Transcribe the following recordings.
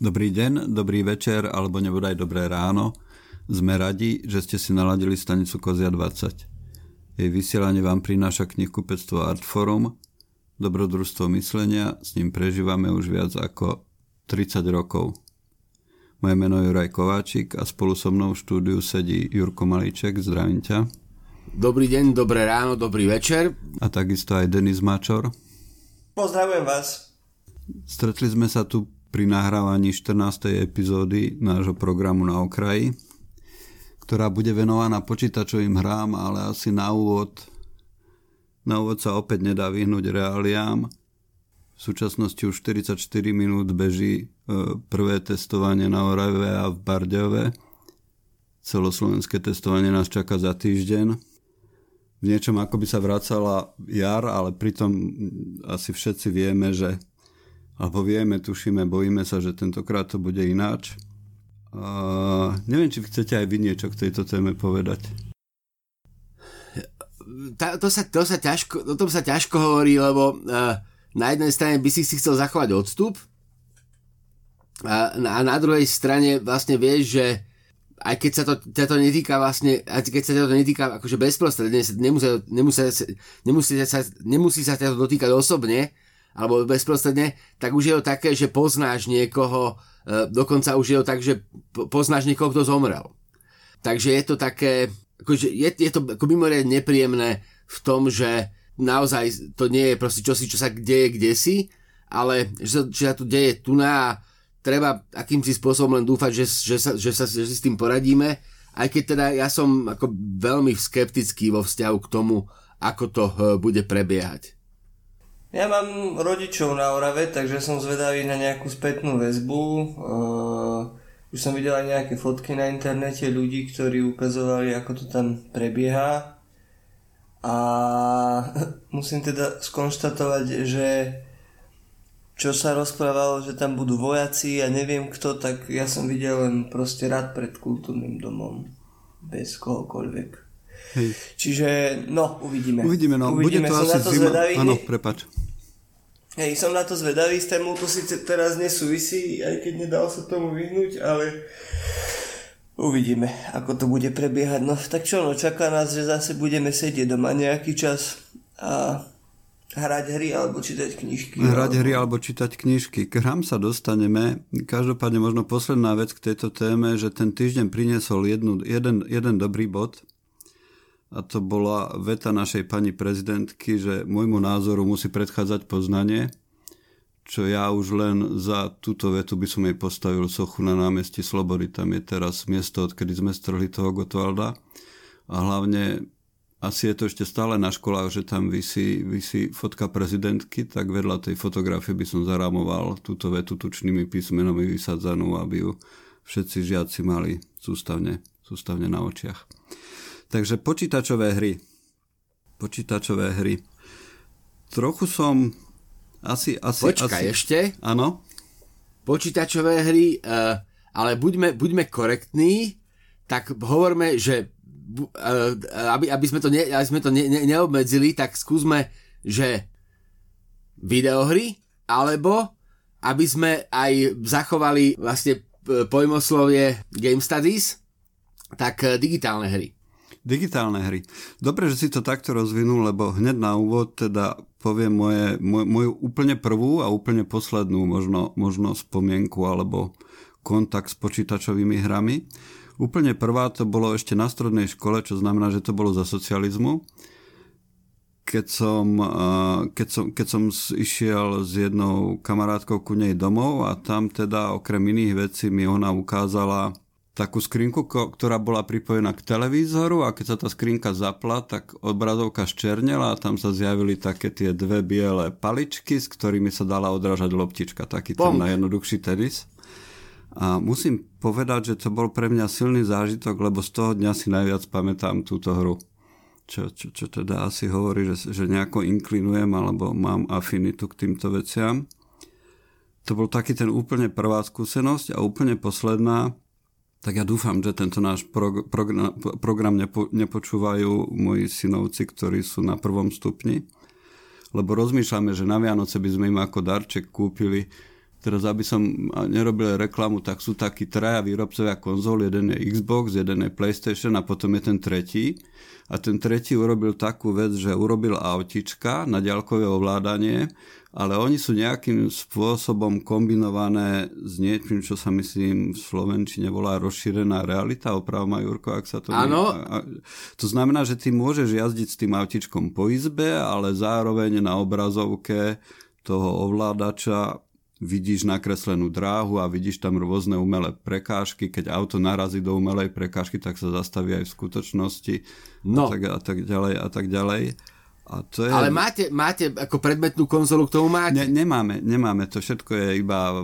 Dobrý deň, dobrý večer alebo nebodaj dobré ráno. Sme radi, že ste si naladili stanicu Kozia 20. Jej vysielanie vám prináša knihkupectvo Artforum, dobrodružstvo myslenia, s ním prežívame už viac ako 30 rokov. Moje meno je Juraj Kováčik a spolu so mnou v štúdiu sedí Jurko Malíček, zdravím ťa. Dobrý deň, dobré ráno, dobrý večer. A takisto aj Denis Mačor. Pozdravujem vás. Stretli sme sa tu pri nahrávaní 14. epizódy nášho programu na okraji, ktorá bude venovaná počítačovým hrám, ale asi na úvod, na úvod sa opäť nedá vyhnúť reáliám. V súčasnosti už 44 minút beží e, prvé testovanie na Orave a v Bardejove. Celoslovenské testovanie nás čaká za týždeň. V niečom ako by sa vracala jar, ale pritom asi všetci vieme, že alebo vieme, tušíme, bojíme sa, že tentokrát to bude ináč. A neviem, či chcete aj vy niečo k tejto téme povedať. Ta, to, sa, to sa ťažko, o tom sa ťažko hovorí, lebo uh, na jednej strane by si chcel zachovať odstup a, a na druhej strane vlastne vieš, že aj keď sa to, to netýka vlastne, aj keď sa to netýka akože bezprostredne, nemusí, nemusí, nemusí, sa, nemusí sa to dotýkať osobne, alebo bezprostredne, tak už je to také, že poznáš niekoho, e, dokonca už je to tak, že poznáš niekoho, kto zomrel. Takže je to také, akože je, je to ako mimoriadne nepríjemné v tom, že naozaj to nie je proste čosi, čo sa deje kde si, ale že sa, že sa tu deje tu na a treba akýmsi spôsobom len dúfať, že, že, sa, že, sa, že si s tým poradíme, aj keď teda ja som ako veľmi skeptický vo vzťahu k tomu, ako to e, bude prebiehať. Ja mám rodičov na Orave, takže som zvedavý na nejakú spätnú väzbu. Uh, už som videl aj nejaké fotky na internete ľudí, ktorí ukazovali, ako to tam prebieha. A musím teda skonštatovať, že čo sa rozprávalo, že tam budú vojaci a neviem kto, tak ja som videl len proste rád pred kultúrnym domom. Bez kohokoľvek. Hej. Čiže, no, uvidíme. Uvidíme, no. Uvidíme. Bude to som asi to zima. zvedavý. Áno, prepač. Hej, som na to zvedavý, s témou to síce teraz nesúvisí, aj keď nedal sa tomu vyhnúť, ale uvidíme, ako to bude prebiehať. No tak čo, no čaká nás, že zase budeme sedieť doma nejaký čas a hrať hry alebo čítať knižky. Hrať hry alebo čítať knižky. K hrám sa dostaneme. Každopádne možno posledná vec k tejto téme, že ten týždeň priniesol jednu, jeden, jeden dobrý bod, a to bola veta našej pani prezidentky, že môjmu názoru musí predchádzať poznanie, čo ja už len za túto vetu by som jej postavil sochu na námestí Slobody. Tam je teraz miesto, odkedy sme strhli toho Gotwalda. A hlavne asi je to ešte stále na školách, že tam vysí, vysí fotka prezidentky, tak vedľa tej fotografie by som zarámoval túto vetu tučnými písmenami vysadzanú, aby ju všetci žiaci mali sústavne, sústavne na očiach. Takže počítačové hry. Počítačové hry. Trochu som asi... asi Počkaj asi, ešte. Áno? Počítačové hry, uh, ale buďme, buďme korektní, tak hovorme, že uh, aby, aby sme to, ne, aby sme to ne, ne, neobmedzili, tak skúsme, že videohry, alebo aby sme aj zachovali vlastne pojmoslovie Game Studies, tak digitálne hry. Digitálne hry. Dobre, že si to takto rozvinul, lebo hneď na úvod teda poviem moje, moj, moju úplne prvú a úplne poslednú možno, možno spomienku alebo kontakt s počítačovými hrami. Úplne prvá to bolo ešte na strednej škole, čo znamená, že to bolo za socializmu. Keď som, keď som, keď som išiel s jednou kamarátkou ku nej domov a tam teda okrem iných vecí mi ona ukázala takú skrinku, ktorá bola pripojená k televízoru a keď sa tá skrinka zapla, tak obrazovka ščernela a tam sa zjavili také tie dve biele paličky, s ktorými sa dala odrážať loptička, taký ten najjednoduchší tenis. A musím povedať, že to bol pre mňa silný zážitok, lebo z toho dňa si najviac pamätám túto hru. Čo, čo, čo teda asi hovorí, že, že nejako inklinujem alebo mám afinitu k týmto veciam. To bol taký ten úplne prvá skúsenosť a úplne posledná, tak ja dúfam, že tento náš prog- program, program nepo- nepočúvajú moji synovci, ktorí sú na prvom stupni, lebo rozmýšľame, že na Vianoce by sme im ako darček kúpili teraz aby som nerobil reklamu, tak sú takí traja výrobcovia konzol, jeden je Xbox, jeden je PlayStation a potom je ten tretí. A ten tretí urobil takú vec, že urobil autička na ďalkové ovládanie, ale oni sú nejakým spôsobom kombinované s niečím, čo sa myslím v Slovenčine volá rozšírená realita, oprav ma Jurko, ak sa to... Áno. To znamená, že ty môžeš jazdiť s tým autičkom po izbe, ale zároveň na obrazovke toho ovládača vidíš nakreslenú dráhu a vidíš tam rôzne umelé prekážky. Keď auto narazí do umelej prekážky, tak sa zastaví aj v skutočnosti no. a, tak, a tak ďalej a tak ďalej. A to je... Ale máte, máte ako predmetnú konzolu k tomu máte? Ne, nemáme, nemáme. To všetko je iba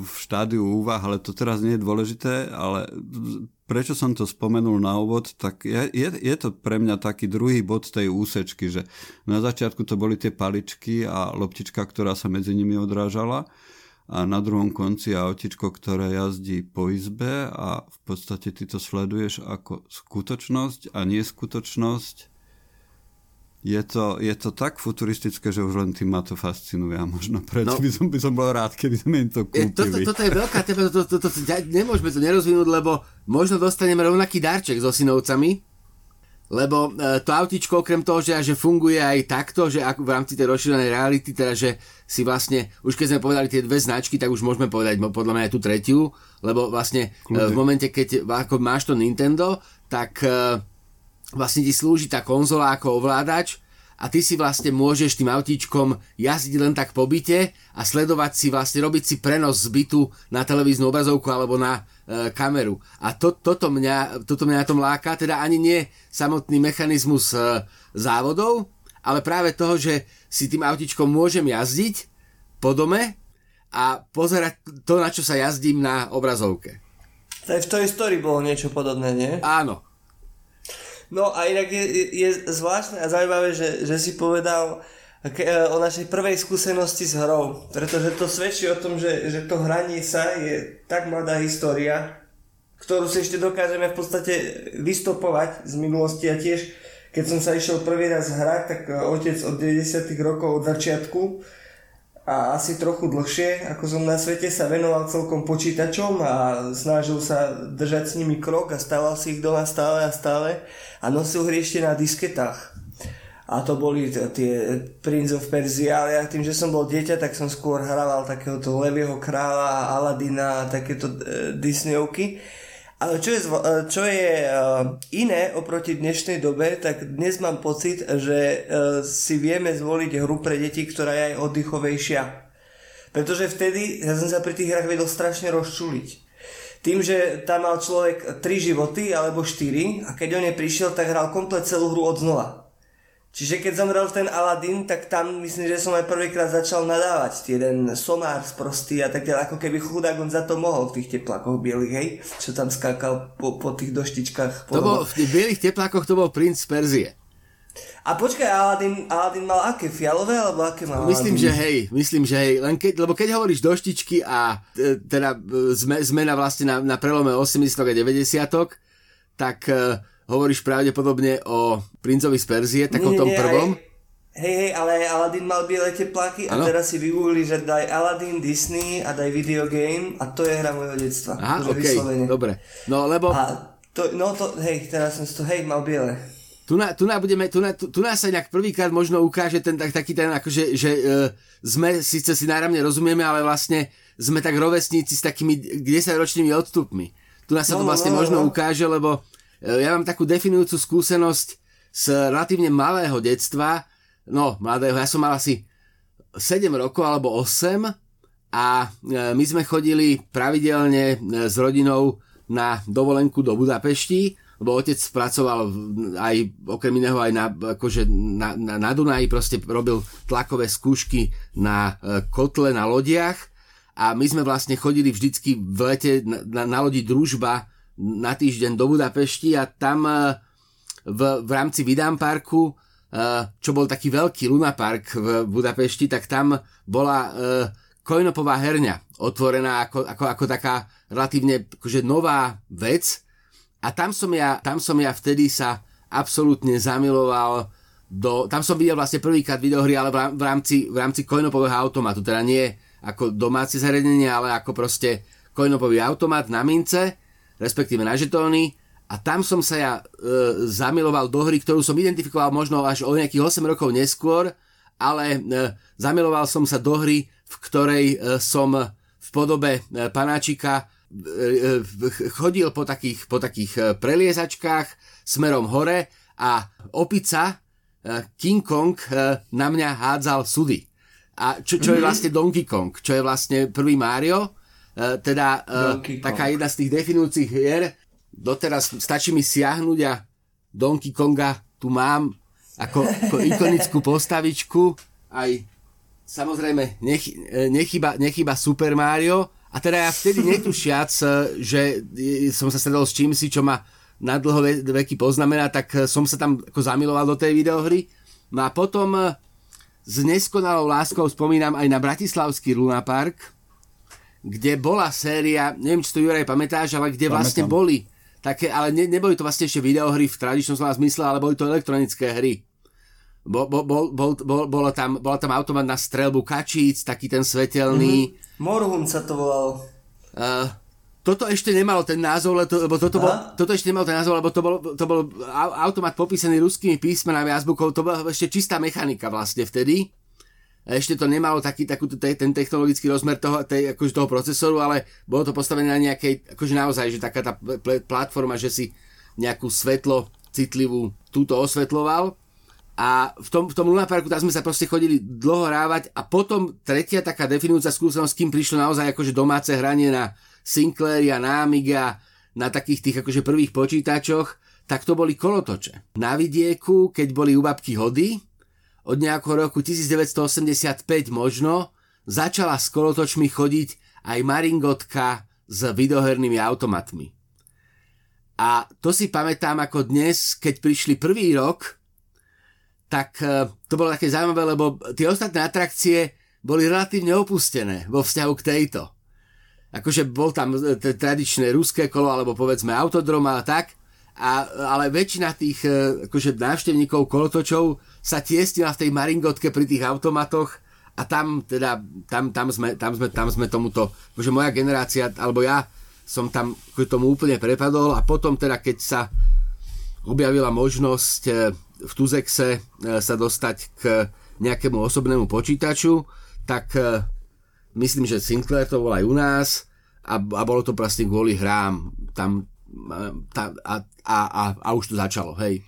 v štádiu úvah, ale to teraz nie je dôležité, ale prečo som to spomenul na úvod, tak je, je, je to pre mňa taký druhý bod tej úsečky, že na začiatku to boli tie paličky a loptička, ktorá sa medzi nimi odrážala a na druhom konci autičko, ktoré jazdí po izbe a v podstate ty to sleduješ ako skutočnosť a neskutočnosť. Je to, je to tak futuristické, že už len tým ma to fascinuje a možno preto no, by, som, by som bol rád, keby sme im to kúpili. Toto, toto je veľká téma, to, to, to, to, nemôžeme to nerozvinúť, lebo možno dostaneme rovnaký darček so synovcami, lebo e, to autičko okrem toho, že, že funguje aj takto, že ako v rámci tej rozšírenej reality, teda že si vlastne, už keď sme povedali tie dve značky, tak už môžeme povedať podľa mňa aj tú tretiu, lebo vlastne e, Kľudne. v momente, keď ako máš to Nintendo, tak e, vlastne ti slúži tá konzola ako ovládač a ty si vlastne môžeš tým autíčkom jazdiť len tak po byte a sledovať si vlastne, robiť si prenos z bytu na televíznu obrazovku alebo na e, kameru. A to, toto, mňa, toto mňa na tom láka, teda ani nie samotný mechanizmus e, závodov, ale práve toho, že si tým autíčkom môžem jazdiť po dome a pozerať to, na čo sa jazdím na obrazovke. To v Toy Story bolo niečo podobné, nie? Áno, No a inak je, je zvláštne a zaujímavé, že, že si povedal e, o našej prvej skúsenosti s hrou, pretože to svedčí o tom, že, že to hranie sa je tak mladá história, ktorú si ešte dokážeme v podstate vystopovať z minulosti. A tiež keď som sa išiel prvý raz hrať, tak e, otec od 90 rokov od začiatku a asi trochu dlhšie, ako som na svete sa venoval celkom počítačom a snažil sa držať s nimi krok a stával si ich doma stále a stále a nosil hry ešte na disketách. A to boli tie Prince of Persia, ale ja tým, že som bol dieťa, tak som skôr hrával takéhoto Levieho kráľa, Aladina a takéto e, Disneyovky. Ale čo je, e, čo je e, iné oproti dnešnej dobe, tak dnes mám pocit, že e, si vieme zvoliť hru pre deti, ktorá je aj oddychovejšia. Pretože vtedy ja som sa pri tých hrách vedel strašne rozčuliť. Tým, že tam mal človek 3 životy alebo 4 a keď on neprišiel, tak hral komplet celú hru od znova. Čiže keď zomrel ten Aladdin, tak tam myslím, že som aj prvýkrát začal nadávať. Jeden somár sprostý a tak ďalej, ako keby chudák on za to mohol v tých teplákoch bielých, hej? Čo tam skákal po, po tých doštičkách. To bol, v tých bielých teplákoch to bol princ Perzie. A počkaj, Aladdin, Aladdin mal aké? Fialové alebo aké mal Myslím, Aladdin? že hej, myslím, že hej. Len keď, lebo keď hovoríš doštičky a e, teda e, zmena vlastne na, na prelome 80 a 90 tak e, hovoríš pravdepodobne o princovi z Perzie, tak nie, o tom nie, prvom. Aj, hej, hej, ale Aladdin mal biele tepláky ano? a teraz si vygoogli, že daj Aladdin, Disney a daj video game a to je hra mojho detstva. Aha, ok, vyslovene. dobre. No lebo... A to, no to, hej, teraz som to, hej, mal biele. Tu, na, tu, na budeme, tu, na, tu, tu nás sa nejak prvýkrát možno ukáže ten tak, taký ten, akože, že uh, sme, síce si náramne rozumieme, ale vlastne sme tak rovesníci s takými 10-ročnými odstupmi. Tu nás sa no, to vlastne no, možno no. ukáže, lebo E, ja mám takú definujúcu skúsenosť z relatívne malého detstva, no mladého, ja som mal asi 7 rokov alebo 8 a e, my sme chodili pravidelne e, s rodinou na dovolenku do Budapešti, lebo otec pracoval aj okrem iného aj na, akože na, na, na Dunaji, proste robil tlakové skúšky na kotle, na lodiach. A my sme vlastne chodili vždycky v lete na, na, na lodi Družba na týždeň do Budapešti a tam e, v, v rámci Vidám parku, e, čo bol taký veľký lunapark v Budapešti, tak tam bola e, kojnopová herňa otvorená ako, ako, ako taká relatívne akože nová vec. A tam som, ja, tam som ja vtedy sa absolútne zamiloval do, tam som videl vlastne prvýkrát videohry, ale v rámci, v rámci coinopového automatu, teda nie ako domáce zariadenie, ale ako proste coinopový automat na mince, respektíve na žetóny a tam som sa ja e, zamiloval do hry, ktorú som identifikoval možno až o nejakých 8 rokov neskôr, ale e, zamiloval som sa do hry, v ktorej e, som v podobe e, panáčika e, e, chodil po takých, po takých e, preliezačkách smerom hore a opica King Kong na mňa hádzal sudy. A čo, čo je mhm. vlastne Donkey Kong, čo je vlastne prvý Mario, teda taká jedna z tých definujúcich hier, doteraz stačí mi siahnuť a Donkey Konga tu mám ako, ako ikonickú postavičku, aj samozrejme nech, nechyba, nechyba Super Mario, a teda ja vtedy netušiac, že som sa stredol s čím si, čo ma na dlho veky poznamená, tak som sa tam ako zamiloval do tej videohry. No a potom s neskonalou láskou spomínam aj na Bratislavský Luna Park, kde bola séria, neviem, či to Juraj pamätáš, ale kde vlastne Pamätám. boli také, ale ne, neboli to vlastne ešte videohry v tradičnom slova zmysle, ale boli to elektronické hry. Bol, bol, bol, bol, bol, bolo tam, bola tam automat na strelbu kačíc, taký ten svetelný. Mm-hmm. Morhun sa to volalo. Uh, toto ešte nemalo ten názov, lebo toto, bol, toto ešte nemalo ten názov, lebo to bol, to bol automat popísaný ruskými písmenami a azbukou, to bola ešte čistá mechanika vlastne vtedy. Ešte to nemalo taký, takú, ten technologický rozmer toho, tej, akože toho procesoru, ale bolo to postavené na nejakej, akože naozaj, že taká tá platforma, že si nejakú svetlo citlivú túto osvetloval. A v tom, v tom Luna Parku tam sme sa proste chodili dlho rávať a potom tretia taká definujúca skúsenosť, kým prišlo naozaj akože domáce hranie na Sinclairia, na Amiga, na takých tých akože prvých počítačoch, tak to boli kolotoče. Na vidieku, keď boli u babky hody, od nejakého roku 1985 možno, začala s kolotočmi chodiť aj Maringotka s videohernými automatmi. A to si pamätám ako dnes, keď prišli prvý rok, tak e, to bolo také zaujímavé, lebo tie ostatné atrakcie boli relatívne opustené vo vzťahu k tejto akože bol tam e, tradičné ruské kolo, alebo povedzme autodrom a tak, a, ale väčšina tých e, akože návštevníkov kolotočov sa tiestila v tej maringotke pri tých automatoch a tam teda, tam, tam, sme, tam, sme, tam sme tomuto, akože moja generácia, alebo ja som tam k tomu úplne prepadol a potom teda, keď sa objavila možnosť e, v Tuzexe sa dostať k nejakému osobnému počítaču, tak myslím, že Sinclair to bol aj u nás a, a bolo to proste kvôli hrám. Tam tá, a, a, a, a už to začalo, hej.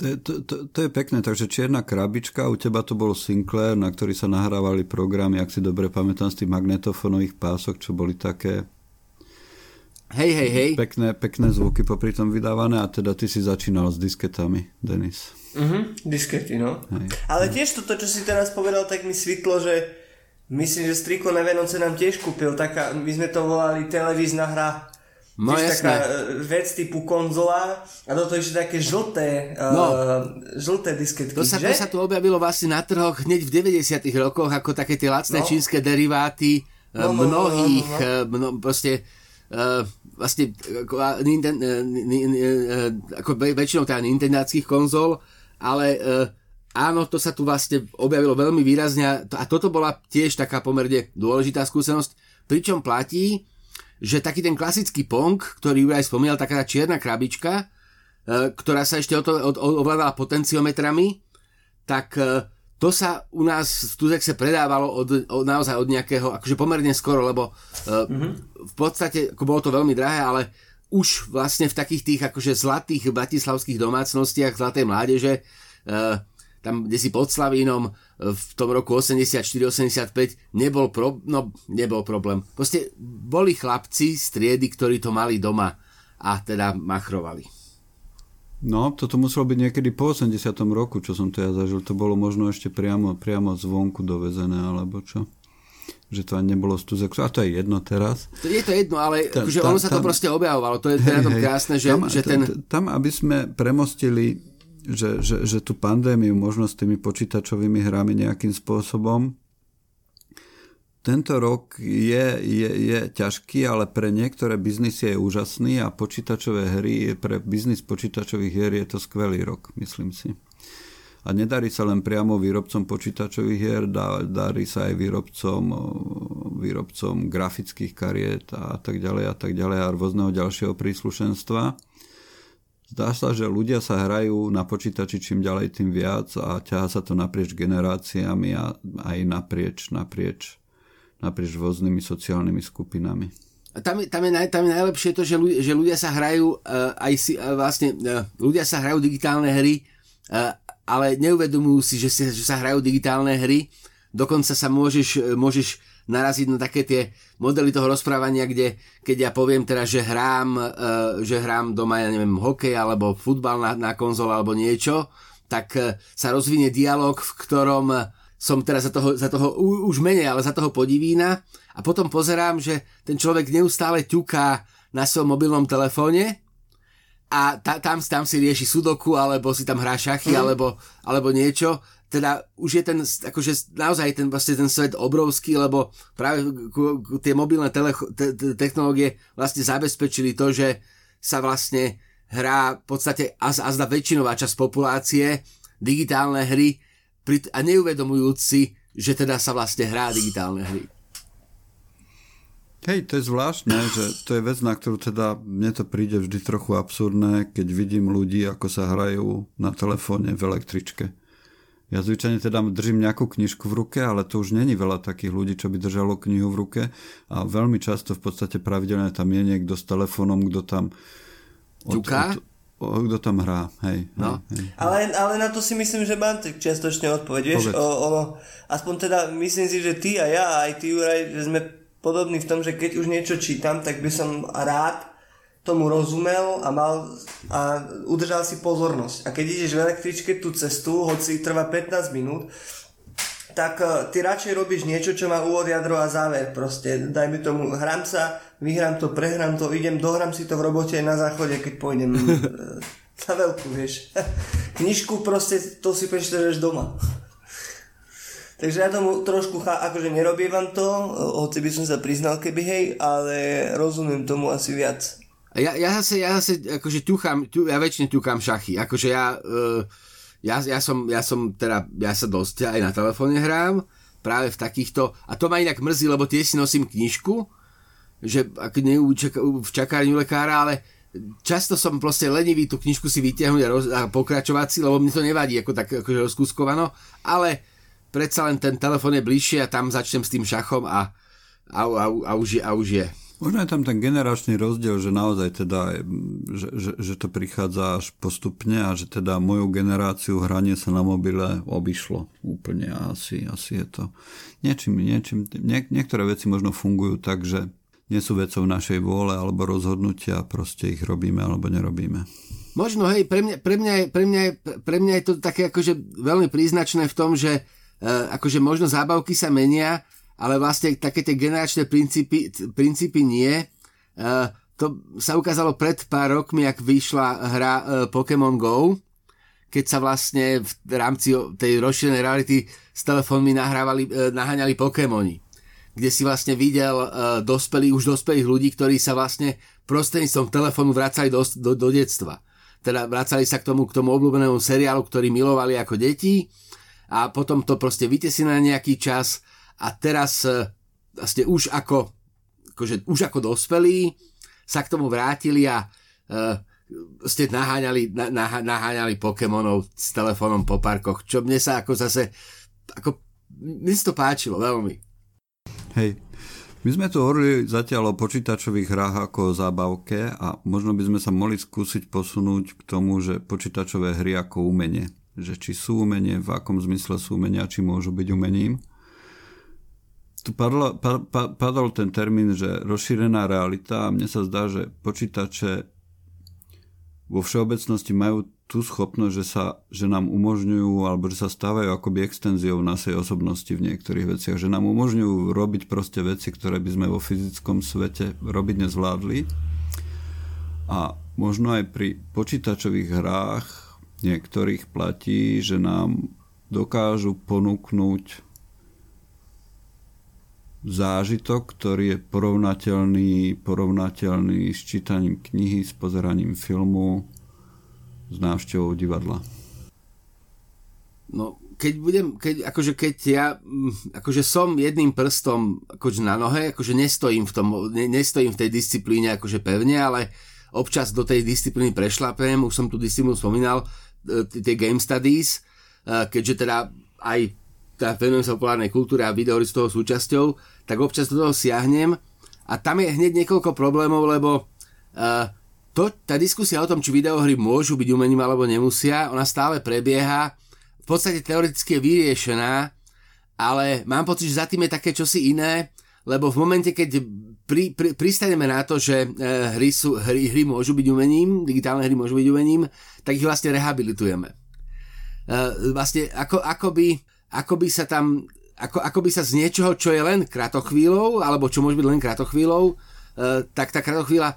To je, to, to, to je pekné, takže čierna krabička, u teba to bol Sinclair, na ktorý sa nahrávali programy, ak si dobre pamätám, z tých magnetofónových pások, čo boli také Hej, hej, hej. Pekné, pekné zvuky popri tom vydávané a teda ty si začínal s disketami, Denis. Mhm, diskety, no. Hej. Ale tiež toto, čo si teraz povedal, tak mi svitlo, že Myslím, že Striko na Vianoce nám tiež kúpil taká, my sme to volali televízna hra. No tiež taká e, vec typu konzola a do toho ešte také žlté, e, no, uh, žlté disketky, to sa, že? to sa tu objavilo vlastne na trhoch hneď v 90 rokoch ako také tie lacné no. čínske deriváty e, no, no, mnohých, no, no, no. no proste uh, vlastne ako, Ninten, uh, uh, ako väčšinou teda nintendáckých konzol, ale uh, áno, to sa tu vlastne objavilo veľmi výrazne a toto bola tiež taká pomerne dôležitá skúsenosť, pričom platí, že taký ten klasický Pong, ktorý aj spomínal, taká čierna krabička, e, ktorá sa ešte ovládala potenciometrami, tak e, to sa u nás v Tuzexe predávalo od, od, naozaj od nejakého, akože pomerne skoro, lebo mm-hmm. v podstate ako bolo to veľmi drahé, ale už vlastne v takých tých akože zlatých bratislavských domácnostiach zlatej mládeže tam kde si pod Slavínom e, v tom roku 84-85 nebol, pro, no, nebol problém. Proste boli chlapci z triedy, ktorí to mali doma a teda machrovali. No, toto muselo byť niekedy po 80. roku, čo som to ja zažil. To bolo možno ešte priamo, priamo zvonku dovezené, alebo čo? Že to ani nebolo z Tuzexu. A to je jedno teraz. To je to jedno, ale ta, akože ta, ono sa tam, to proste objavovalo. To je hej, na tom krásne, že, tam, že ten... Tam, aby sme premostili že, že, že tú pandémiu možno s tými počítačovými hrami nejakým spôsobom tento rok je, je, je ťažký, ale pre niektoré biznisy je úžasný a počítačové hry, pre biznis počítačových hier je to skvelý rok, myslím si. A nedarí sa len priamo výrobcom počítačových hier, darí sa aj výrobcom výrobcom grafických kariet a tak ďalej a tak ďalej a rôzneho ďalšieho príslušenstva. Zdá sa, že ľudia sa hrajú na počítači čím ďalej tým viac a ťaha sa to naprieč generáciami a aj naprieč, naprieč, naprieč rôznymi sociálnymi skupinami. Tam, je, tam, je, tam je najlepšie to, že ľudia, že ľudia sa hrajú uh, aj si, uh, vlastne, uh, ľudia sa hrajú digitálne hry, uh, ale neuvedomujú si, že, si, že sa hrajú digitálne hry. Dokonca sa môžeš, môžeš naraziť na také tie modely toho rozprávania, kde keď ja poviem teda, že hrám, uh, že hrám doma, ja neviem, hokej alebo futbal na, na konzole alebo niečo, tak uh, sa rozvinie dialog, v ktorom som teda za toho, za toho už menej, ale za toho podivína a potom pozerám, že ten človek neustále ťuká na svojom mobilnom telefóne a ta, tam, tam si rieši sudoku alebo si tam hrá šachy mm. alebo, alebo niečo teda už je ten, akože naozaj ten, vlastne ten svet obrovský, lebo práve tie mobilné tele, te, te, technológie vlastne zabezpečili to, že sa vlastne hrá v podstate a, a zda väčšinová časť populácie digitálne hry a neuvedomujúci, že teda sa vlastne hrá digitálne hry. Hej, to je zvláštne, že to je vec, na ktorú teda mne to príde vždy trochu absurdné, keď vidím ľudí, ako sa hrajú na telefóne v električke. Ja zvyčajne teda držím nejakú knižku v ruke, ale to už není veľa takých ľudí, čo by držalo knihu v ruke a veľmi často v podstate pravidelne tam je niekto s telefónom, kto tam od, od, od, kto tam hrá, hej. No. hej. Ale, ale na to si myslím, že mám čiastočne odpoveď, vieš, o, o, aspoň teda myslím si, že ty a ja, aj ty Juraj, že sme podobní v tom, že keď už niečo čítam, tak by som rád tomu rozumel a mal a udržal si pozornosť. A keď ideš v električke tú cestu, hoci trvá 15 minút, tak uh, ty radšej robíš niečo, čo má úvod, jadro a záver. Proste, daj mi tomu, hrám sa, vyhrám to, prehrám to, idem, dohrám si to v robote na záchode, keď pôjdem uh, za veľkú, vieš. Knižku proste, to si prečítaš doma. Takže ja tomu trošku, akože nerobievam to, hoci by som sa priznal keby hej, ale rozumiem tomu asi viac. Ja, ja zase, ja zase akože ťuchám, ťu, ja väčšine ťukám šachy. Akože ja, uh, ja, ja, som, ja som teda, ja sa dosť aj na telefóne hrám, práve v takýchto, a to ma inak mrzí, lebo tie si nosím knižku, že ak nie v čakárni lekára, ale často som proste lenivý tú knižku si vytiahnuť a, roz, a pokračovať si, lebo mne to nevadí ako tak akože rozkúskovano, ale predsa len ten telefón je bližšie a tam začnem s tým šachom a, a, a, a, už, je, a už je. Možno je tam ten generačný rozdiel, že naozaj teda, že, že, že to prichádza až postupne a že teda moju generáciu hranie sa na mobile obišlo úplne a asi, asi je to niečím, niečím, nie, niektoré veci možno fungujú tak, že nie sú vecou našej vôle alebo rozhodnutia proste ich robíme alebo nerobíme. Možno, hej, pre mňa, pre mňa, je, pre mňa, je, pre mňa je to také akože veľmi príznačné v tom, že uh, akože možno zábavky sa menia, ale vlastne také tie generačné princípy, princípy nie. Uh, to sa ukázalo pred pár rokmi, ak vyšla hra uh, Pokémon GO, keď sa vlastne v rámci tej rozšírenej reality s telefónmi nahrávali, uh, naháňali Pokémoni kde si vlastne videl uh, dospelých, už dospelých ľudí, ktorí sa vlastne prostredníctvom telefónu vracali do, do, do detstva. Teda vracali sa k tomu, k tomu obľúbenému seriálu, ktorý milovali ako deti a potom to proste vytesili na nejaký čas a teraz e, vlastne už ako, akože už ako dospelí sa k tomu vrátili a uh, ste naháňali, na, naháňali Pokémonov s telefónom po parkoch, čo mne sa ako zase ako, mne to páčilo veľmi. Hej, my sme tu hovorili zatiaľ o počítačových hrách ako o zábavke a možno by sme sa mohli skúsiť posunúť k tomu, že počítačové hry ako umenie. Že či sú umenie, v akom zmysle sú umenia, či môžu byť umením tu padlo, pa, pa, padol ten termín, že rozšírená realita a mne sa zdá, že počítače vo všeobecnosti majú tú schopnosť, že, sa, že nám umožňujú alebo že sa stávajú akoby extenziou našej osobnosti v niektorých veciach, že nám umožňujú robiť proste veci, ktoré by sme vo fyzickom svete robiť nezvládli. A možno aj pri počítačových hrách niektorých platí, že nám dokážu ponúknuť zážitok, ktorý je porovnateľný, porovnateľný s čítaním knihy, s pozeraním filmu, s návštevou divadla. No, keď budem, keď, akože keď ja, mm, akože som jedným prstom akože na nohe, akože nestojím v tom, ne, nestojím v tej disciplíne akože pevne, ale občas do tej disciplíny prešlapem, už som tu disciplínu spomínal, e, tie game studies, e, keďže teda aj tá venujem sa populárnej kultúre a videohry s toho súčasťou, tak občas do toho siahnem a tam je hneď niekoľko problémov, lebo uh, to, tá diskusia o tom, či videohry môžu byť umením alebo nemusia, ona stále prebieha v podstate teoreticky je vyriešená, ale mám pocit, že za tým je také čosi iné, lebo v momente, keď pri, pri, pristaneme na to, že e, hry, sú, hry, hry môžu byť umením, digitálne hry môžu byť umením, tak ich vlastne rehabilitujeme. E, vlastne ako, ako, by, ako by sa tam ako, ako by sa z niečoho, čo je len kratochvíľou, alebo čo môže byť len kratochvíľou, e, tak tá kratochvíľa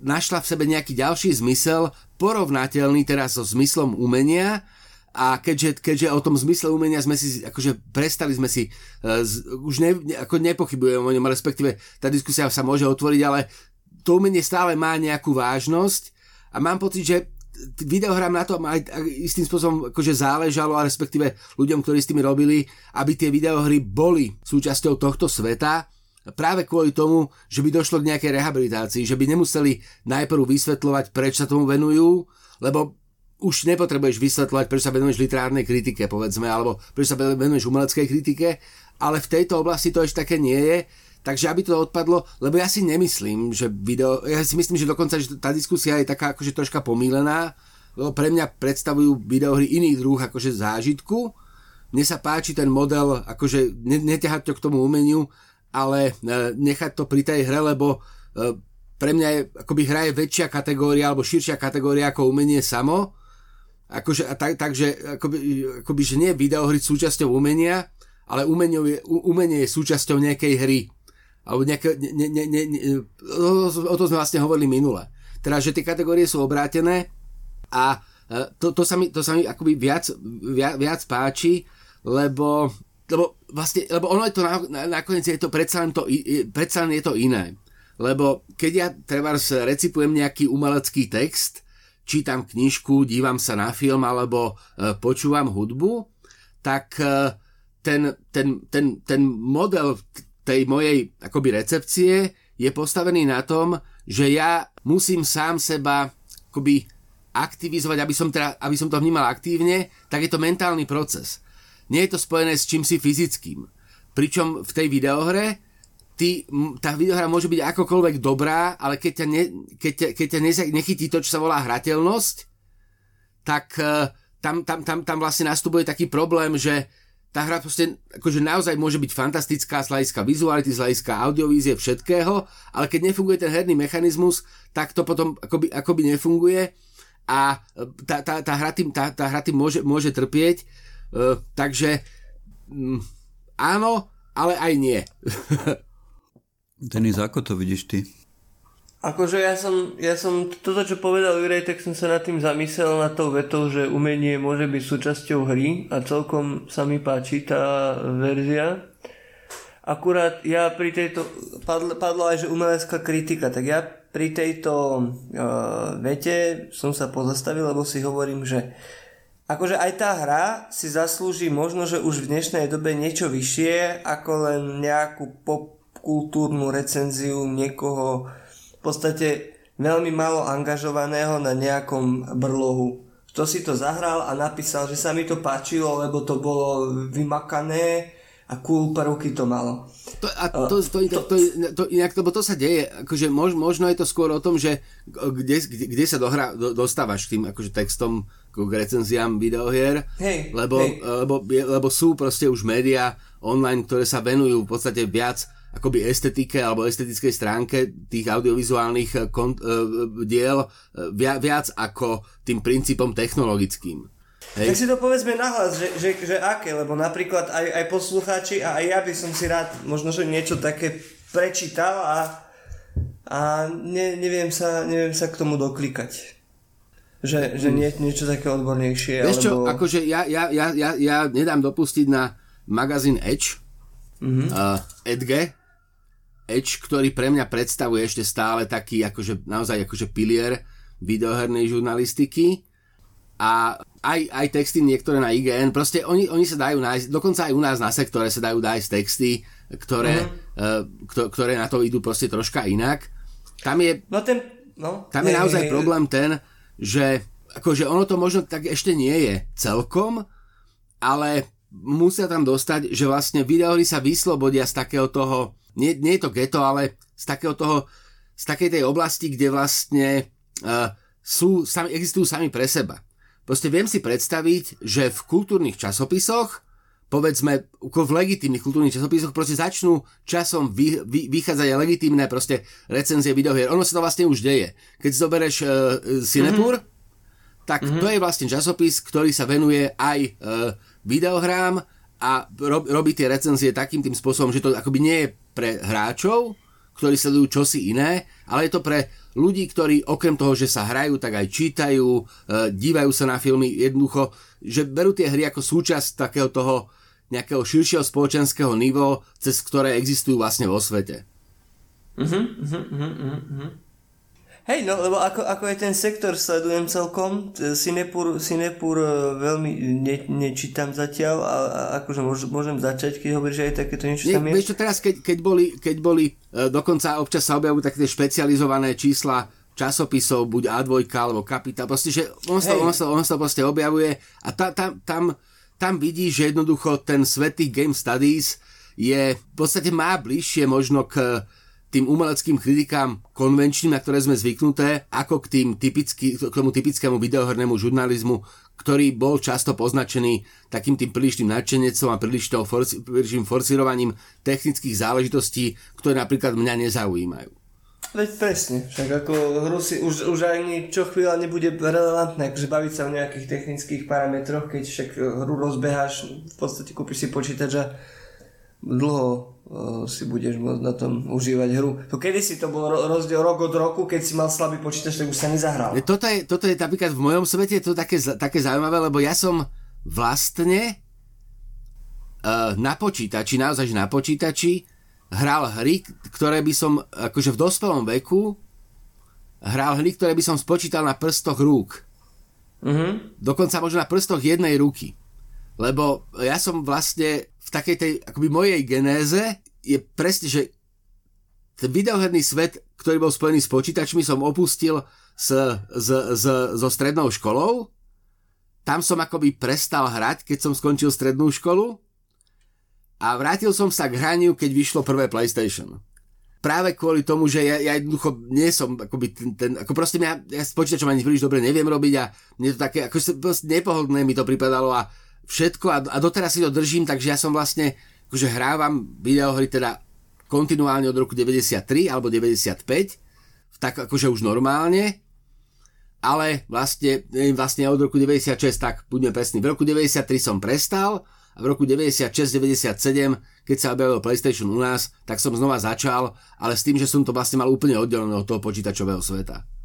našla v sebe nejaký ďalší zmysel, porovnateľný teraz so zmyslom umenia, a keďže, keďže o tom zmysle umenia sme si, akože prestali sme si, uh, už ne, ako nepochybujem o ňom, respektíve tá diskusia sa môže otvoriť, ale to umenie stále má nejakú vážnosť. A mám pocit, že videohrám na tom aj, istým spôsobom akože záležalo a respektíve ľuďom, ktorí s tými robili, aby tie videohry boli súčasťou tohto sveta práve kvôli tomu, že by došlo k nejakej rehabilitácii, že by nemuseli najprv vysvetľovať, prečo sa tomu venujú, lebo už nepotrebuješ vysvetľovať, prečo sa venuješ literárnej kritike, povedzme, alebo prečo sa venuješ umeleckej kritike, ale v tejto oblasti to ešte také nie je, takže aby to odpadlo, lebo ja si nemyslím, že video, ja si myslím, že dokonca, že tá diskusia je taká akože troška pomílená, lebo pre mňa predstavujú videohry iných druh akože zážitku, mne sa páči ten model, akože neťahať to k tomu umeniu, ale e, nechať to pri tej hre, lebo e, pre mňa je, akoby hra je väčšia kategória alebo širšia kategória ako umenie samo Akože, tak, takže akoby, akoby, že nie je videohry súčasťou umenia, ale umenie umenie je súčasťou nejakej hry. Alebo nejaké, ne, ne, ne, ne, o to sme vlastne hovorili minule. Teda, že tie kategórie sú obrátené a e, to, to, sa mi, to sa mi akoby viac, viac, viac páči, lebo, lebo, vlastne, lebo ono je to nakoniec je to predsa len, to, predsa len je to iné. Lebo keď ja treba recipujem nejaký umelecký text, čítam knižku, dívam sa na film alebo e, počúvam hudbu, tak e, ten, ten, ten, ten model tej mojej akoby recepcie je postavený na tom, že ja musím sám seba akoby aktivizovať, aby som, teda, aby som to vnímal aktívne, tak je to mentálny proces. Nie je to spojené s čím si fyzickým. Pričom v tej videohre ty, tá videohra môže byť akokoľvek dobrá, ale keď ťa, ne, keď ťa, keď ťa nechytí to, čo sa volá hrateľnosť, tak uh, tam, tam, tam, tam vlastne nastupuje taký problém, že tá hra proste akože naozaj môže byť fantastická z hľadiska vizuality, z hľadiska audiovízie, všetkého, ale keď nefunguje ten herný mechanizmus, tak to potom akoby, akoby nefunguje a e, tá, tá, tá hra tým, tá, tá hra tým môže, môže trpieť. Uh, takže um, áno, ale aj nie. Denis, ako to vidíš ty? Akože ja som, ja som toto, čo povedal Jurej, tak som sa nad tým zamyslel na tou vetou, že umenie môže byť súčasťou hry a celkom sa mi páči tá verzia. Akurát ja pri tejto, padlo, padlo aj, že umelecká kritika, tak ja pri tejto uh, vete som sa pozastavil, lebo si hovorím, že akože aj tá hra si zaslúži možno, že už v dnešnej dobe niečo vyššie ako len nejakú pop kultúrnu recenziu niekoho podstate veľmi málo angažovaného na nejakom brlohu. Kto si to zahral a napísal, že sa mi to páčilo, lebo to bolo vymakané a cool prvky to malo. To, a to, to, to, to, to, inak, lebo to sa deje, akože mož, možno je to skôr o tom, že kde, kde, kde sa dohra, do, dostávaš k tým akože textom k recenziám videohier, hey, lebo, hey. Lebo, lebo sú proste už médiá online, ktoré sa venujú v podstate viac akoby estetike alebo estetickej stránke tých audiovizuálnych eh, kont- uh, diel uh, viac ako tým princípom technologickým. Hej. Tak si to povedzme nahlas, že, že, že aké, lebo napríklad aj, aj poslucháči a aj ja by som si rád možno, že niečo také prečítal a, a ne, neviem, sa, neviem sa k tomu doklikať. Že, že nie, niečo také odbornejšie. Vieš alebo... čo, akože ja, ja, ja, ja, ja nedám dopustiť na magazín Edge, mm-hmm. uh, Edge, Edge, ktorý pre mňa predstavuje ešte stále taký akože, naozaj akože pilier videohernej žurnalistiky. a aj, aj texty niektoré na IGN, proste oni, oni sa dajú nájsť, dokonca aj u nás na sektore sa dajú nájsť texty, ktoré, uh-huh. uh, ktoré na to idú proste troška inak. Tam je, no ten, no, tam je naozaj hej, problém ten, že akože ono to možno tak ešte nie je celkom, ale musia tam dostať, že vlastne videohry sa vyslobodia z takého toho, nie, nie je to geto, ale z takého toho, z takej tej oblasti, kde vlastne uh, sú, sami, existujú sami pre seba. Proste viem si predstaviť, že v kultúrnych časopisoch, povedzme v legitímnych kultúrnych časopisoch, proste začnú časom vy, vy, vychádzať aj legitímne proste recenzie videohier. Ono sa to vlastne už deje. Keď zoberieš uh, Cinepur, mm-hmm. tak mm-hmm. to je vlastne časopis, ktorý sa venuje aj uh, videohrám a rob, robí tie recenzie takým tým spôsobom, že to akoby nie je pre hráčov, ktorí sledujú čosi iné, ale je to pre ľudí, ktorí okrem toho, že sa hrajú, tak aj čítajú, e, dívajú sa na filmy, jednoducho, že berú tie hry ako súčasť takého toho nejakého širšieho spoločenského nivo, cez ktoré existujú vlastne vo svete. Uh-huh, uh-huh, uh-huh, uh-huh. Hej, no lebo ako, ako je ten sektor sledujem celkom, Sinepur, Sinepur e, veľmi ne, nečítam zatiaľ a, a akože môž, môžem začať, keď hovoríš, že aj takéto niečo Nie, tam je. Vieš čo, teraz keď, keď boli, keď boli e, dokonca občas sa objavujú také špecializované čísla časopisov, buď A2 alebo Kapitál, proste, že on sa, on sa, on sa proste objavuje a ta, tam, tam, tam vidí, že jednoducho ten svet tých game studies je, v podstate má bližšie možno k tým umeleckým kritikám konvenčným, na ktoré sme zvyknuté, ako k, tým typický, k tomu typickému videohrnému žurnalizmu, ktorý bol často poznačený takým tým prílišným nadšenecom a prílišným, forci, prílišným forcirovaním technických záležitostí, ktoré napríklad mňa nezaujímajú. Veď presne, však ako hru si už, už ani čo chvíľa nebude relevantné, akože baviť sa o nejakých technických parametroch, keď však hru rozbeháš, v podstate kúpiš si počítač a dlho si budeš môcť na tom užívať hru. To kedy si to bol rozdiel rok od roku, keď si mal slabý počítač, tak už sa nezahral. Toto je, toto je napríklad v mojom svete to také, také zaujímavé, lebo ja som vlastne uh, na počítači, naozaj na počítači, hral hry, ktoré by som akože v dospelom veku hral hry, ktoré by som spočítal na prstoch rúk. Mm-hmm. Dokonca možno na prstoch jednej ruky. Lebo ja som vlastne v takej tej akoby mojej genéze je presne, že ten videoherný svet, ktorý bol spojený s počítačmi, som opustil s, s, s, so strednou školou. Tam som akoby prestal hrať, keď som skončil strednú školu. A vrátil som sa k hraniu, keď vyšlo prvé PlayStation. Práve kvôli tomu, že ja, ja jednoducho nie som akoby ten, ten ako proste mňa, ja s počítačom ani príliš dobre neviem robiť a mne to také, ako nepohodlné mi to pripadalo a všetko a, a doteraz si to držím, takže ja som vlastne, akože hrávam videohry teda kontinuálne od roku 93 alebo 95, tak akože už normálne, ale vlastne, vlastne od roku 96, tak buďme presní, v roku 93 som prestal a v roku 96-97, keď sa objavil PlayStation u nás, tak som znova začal, ale s tým, že som to vlastne mal úplne oddelené od toho počítačového sveta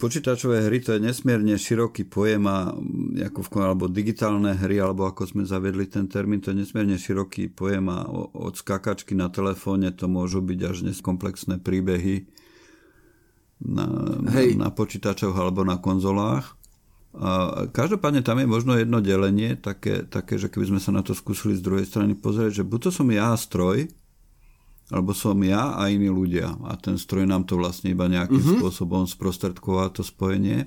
počítačové hry to je nesmierne široký pojem a mm, ako v, alebo digitálne hry, alebo ako sme zaviedli ten termín, to je nesmierne široký pojem a od skakačky na telefóne to môžu byť až dnes komplexné príbehy na, Hej. na počítačoch alebo na konzolách. A každopádne tam je možno jedno delenie, také, také, že keby sme sa na to skúsili z druhej strany pozrieť, že buď to som ja stroj, alebo som ja a iní ľudia. A ten stroj nám to vlastne iba nejakým uh-huh. spôsobom sprostredková to spojenie.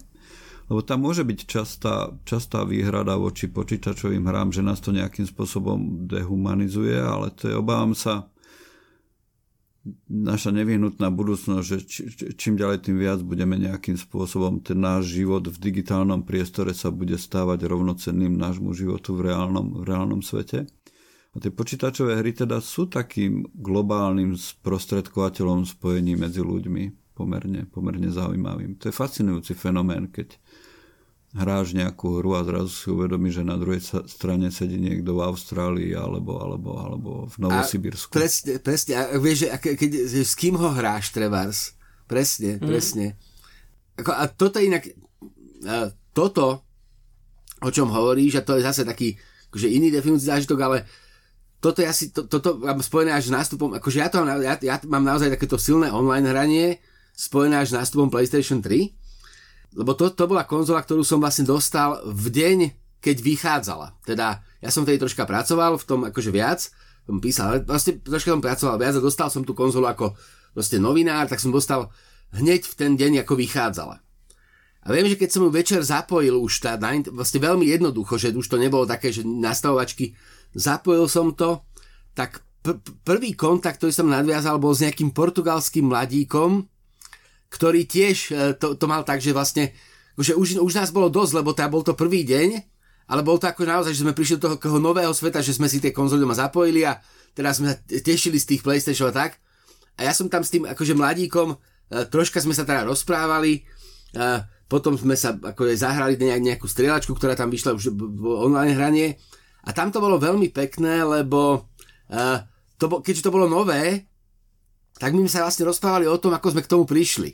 Lebo tam môže byť častá, častá výhrada voči počítačovým hrám, že nás to nejakým spôsobom dehumanizuje, ale to je, obávam sa, naša nevyhnutná budúcnosť, že či, čím ďalej tým viac budeme nejakým spôsobom ten náš život v digitálnom priestore sa bude stávať rovnocenným nášmu životu v reálnom, v reálnom svete. A tie počítačové hry teda sú takým globálnym sprostredkovateľom spojení medzi ľuďmi, pomerne, pomerne zaujímavým. To je fascinujúci fenomén, keď hráš nejakú hru a zrazu si uvedomí, že na druhej strane sedí niekto v Austrálii alebo, alebo, alebo v Novosibirsku. A presne, presne. A vieš, že, keď, že s kým ho hráš, Trevars? Presne, mm. presne. Ako, a toto inak, a toto, o čom hovoríš, a to je zase taký akože iný definúci zážitok, ale toto je asi, to, toto mám spojené až s nástupom, akože ja, to mám, ja, ja mám naozaj takéto silné online hranie, spojené až s nástupom PlayStation 3. lebo to, to bola konzola, ktorú som vlastne dostal v deň, keď vychádzala. Teda ja som vtedy troška pracoval v tom akože viac, som písal, ale vlastne troška som pracoval viac a dostal som tú konzolu ako proste novinár, tak som dostal hneď v ten deň, ako vychádzala. A viem, že keď som ju večer zapojil už tá, vlastne veľmi jednoducho, že už to nebolo také, že nastavovačky, zapojil som to, tak pr- prvý kontakt, ktorý som nadviazal, bol s nejakým portugalským mladíkom, ktorý tiež e, to, to mal tak, že vlastne, že už, už nás bolo dosť, lebo tá bol to prvý deň, ale bol to ako naozaj, že sme prišli do toho nového sveta, že sme si tie konzoly doma zapojili a teraz sme sa tešili z tých PlayStation a tak. A ja som tam s tým akože mladíkom, e, troška sme sa teda rozprávali, e, potom sme sa ako zahrali nejakú strieľačku, ktorá tam vyšla už online hranie. A tam to bolo veľmi pekné, lebo uh, to, keďže to bolo nové, tak my sa vlastne rozprávali o tom, ako sme k tomu prišli.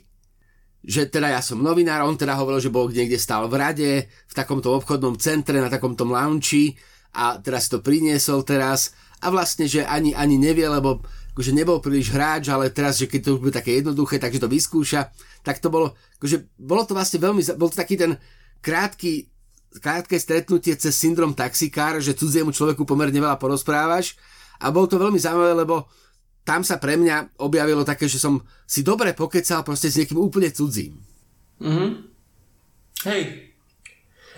Že teda ja som novinár, on teda hovoril, že bol niekde stál v rade, v takomto obchodnom centre, na takomto lounge a teraz to priniesol teraz a vlastne, že ani, ani nevie, lebo akože nebol príliš hráč, ale teraz, že keď to už bude také jednoduché, takže to vyskúša tak to bolo, akože bolo to vlastne veľmi, bol to taký ten krátky, krátke stretnutie cez syndrom taxikár, že cudziemu človeku pomerne veľa porozprávaš a bolo to veľmi zaujímavé, lebo tam sa pre mňa objavilo také, že som si dobre pokecal proste s niekým úplne cudzím. Mhm. Hej.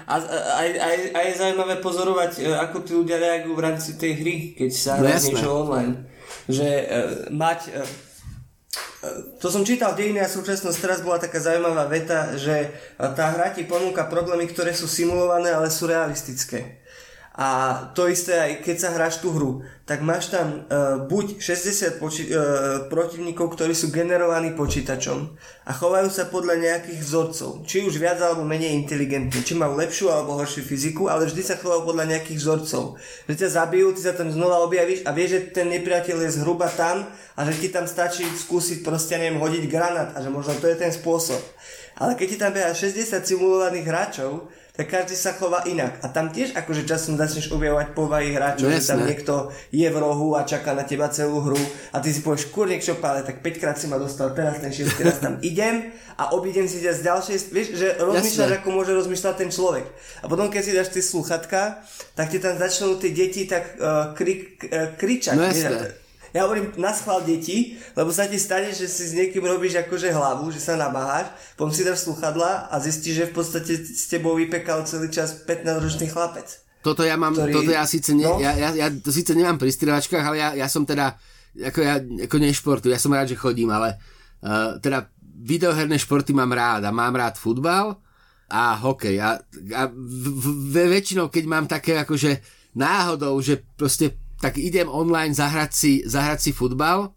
A aj, aj, aj je zaujímavé pozorovať, e, ako tí ľudia reagujú v rámci tej hry, keď sa no, niečo online. Že uh, mať uh, to som čítal dejiny a súčasnosť, teraz bola taká zaujímavá veta, že tá hra ti ponúka problémy, ktoré sú simulované, ale sú realistické. A to isté aj keď sa hráš tú hru, tak máš tam uh, buď 60 poči- uh, protivníkov, ktorí sú generovaní počítačom a chovajú sa podľa nejakých vzorcov, či už viac alebo menej inteligentní, či majú lepšiu alebo horšiu fyziku, ale vždy sa chovajú podľa nejakých vzorcov. Že ťa zabijú, ty sa tam znova objavíš a vieš, že ten nepriateľ je zhruba tam a že ti tam stačí skúsiť proste, neviem, hodiť granát a že možno to je ten spôsob. Ale keď ti tam beha 60 simulovaných hráčov, tak každý sa chová inak. A tam tiež akože časom začneš objavovať povahy hráčov, no, že tam niekto je v rohu a čaká na teba celú hru a ty si povieš, kurník čo pále, tak 5 krát si ma dostal, teraz ten 6 raz tam idem a obidem si ťa z ďalšej, vieš, že rozmýšľaš, ako môže rozmýšľať ten človek. A potom, keď si dáš tie sluchatka, tak ti tam začnú tie deti tak uh, kri, uh, kričať. No, jasné. Ja hovorím na schvál deti, lebo sa ti stane, že si s niekým robíš akože hlavu, že sa namáhaš, potom si dáš sluchadla a zistíš, že v podstate s tebou vypekal celý čas 15-ročný chlapec. Toto ja mám, ktorý... toto ja síce, ne, no? ja, ja, ja to síce nemám pri strieľačkách, ale ja, ja som teda, ako ja ako nešportu, ja som rád, že chodím, ale uh, teda videoherné športy mám rád a mám rád futbal a hokej a, a v, v, väčšinou, keď mám také akože náhodou, že proste tak idem online zahrať si, zahrať si futbal.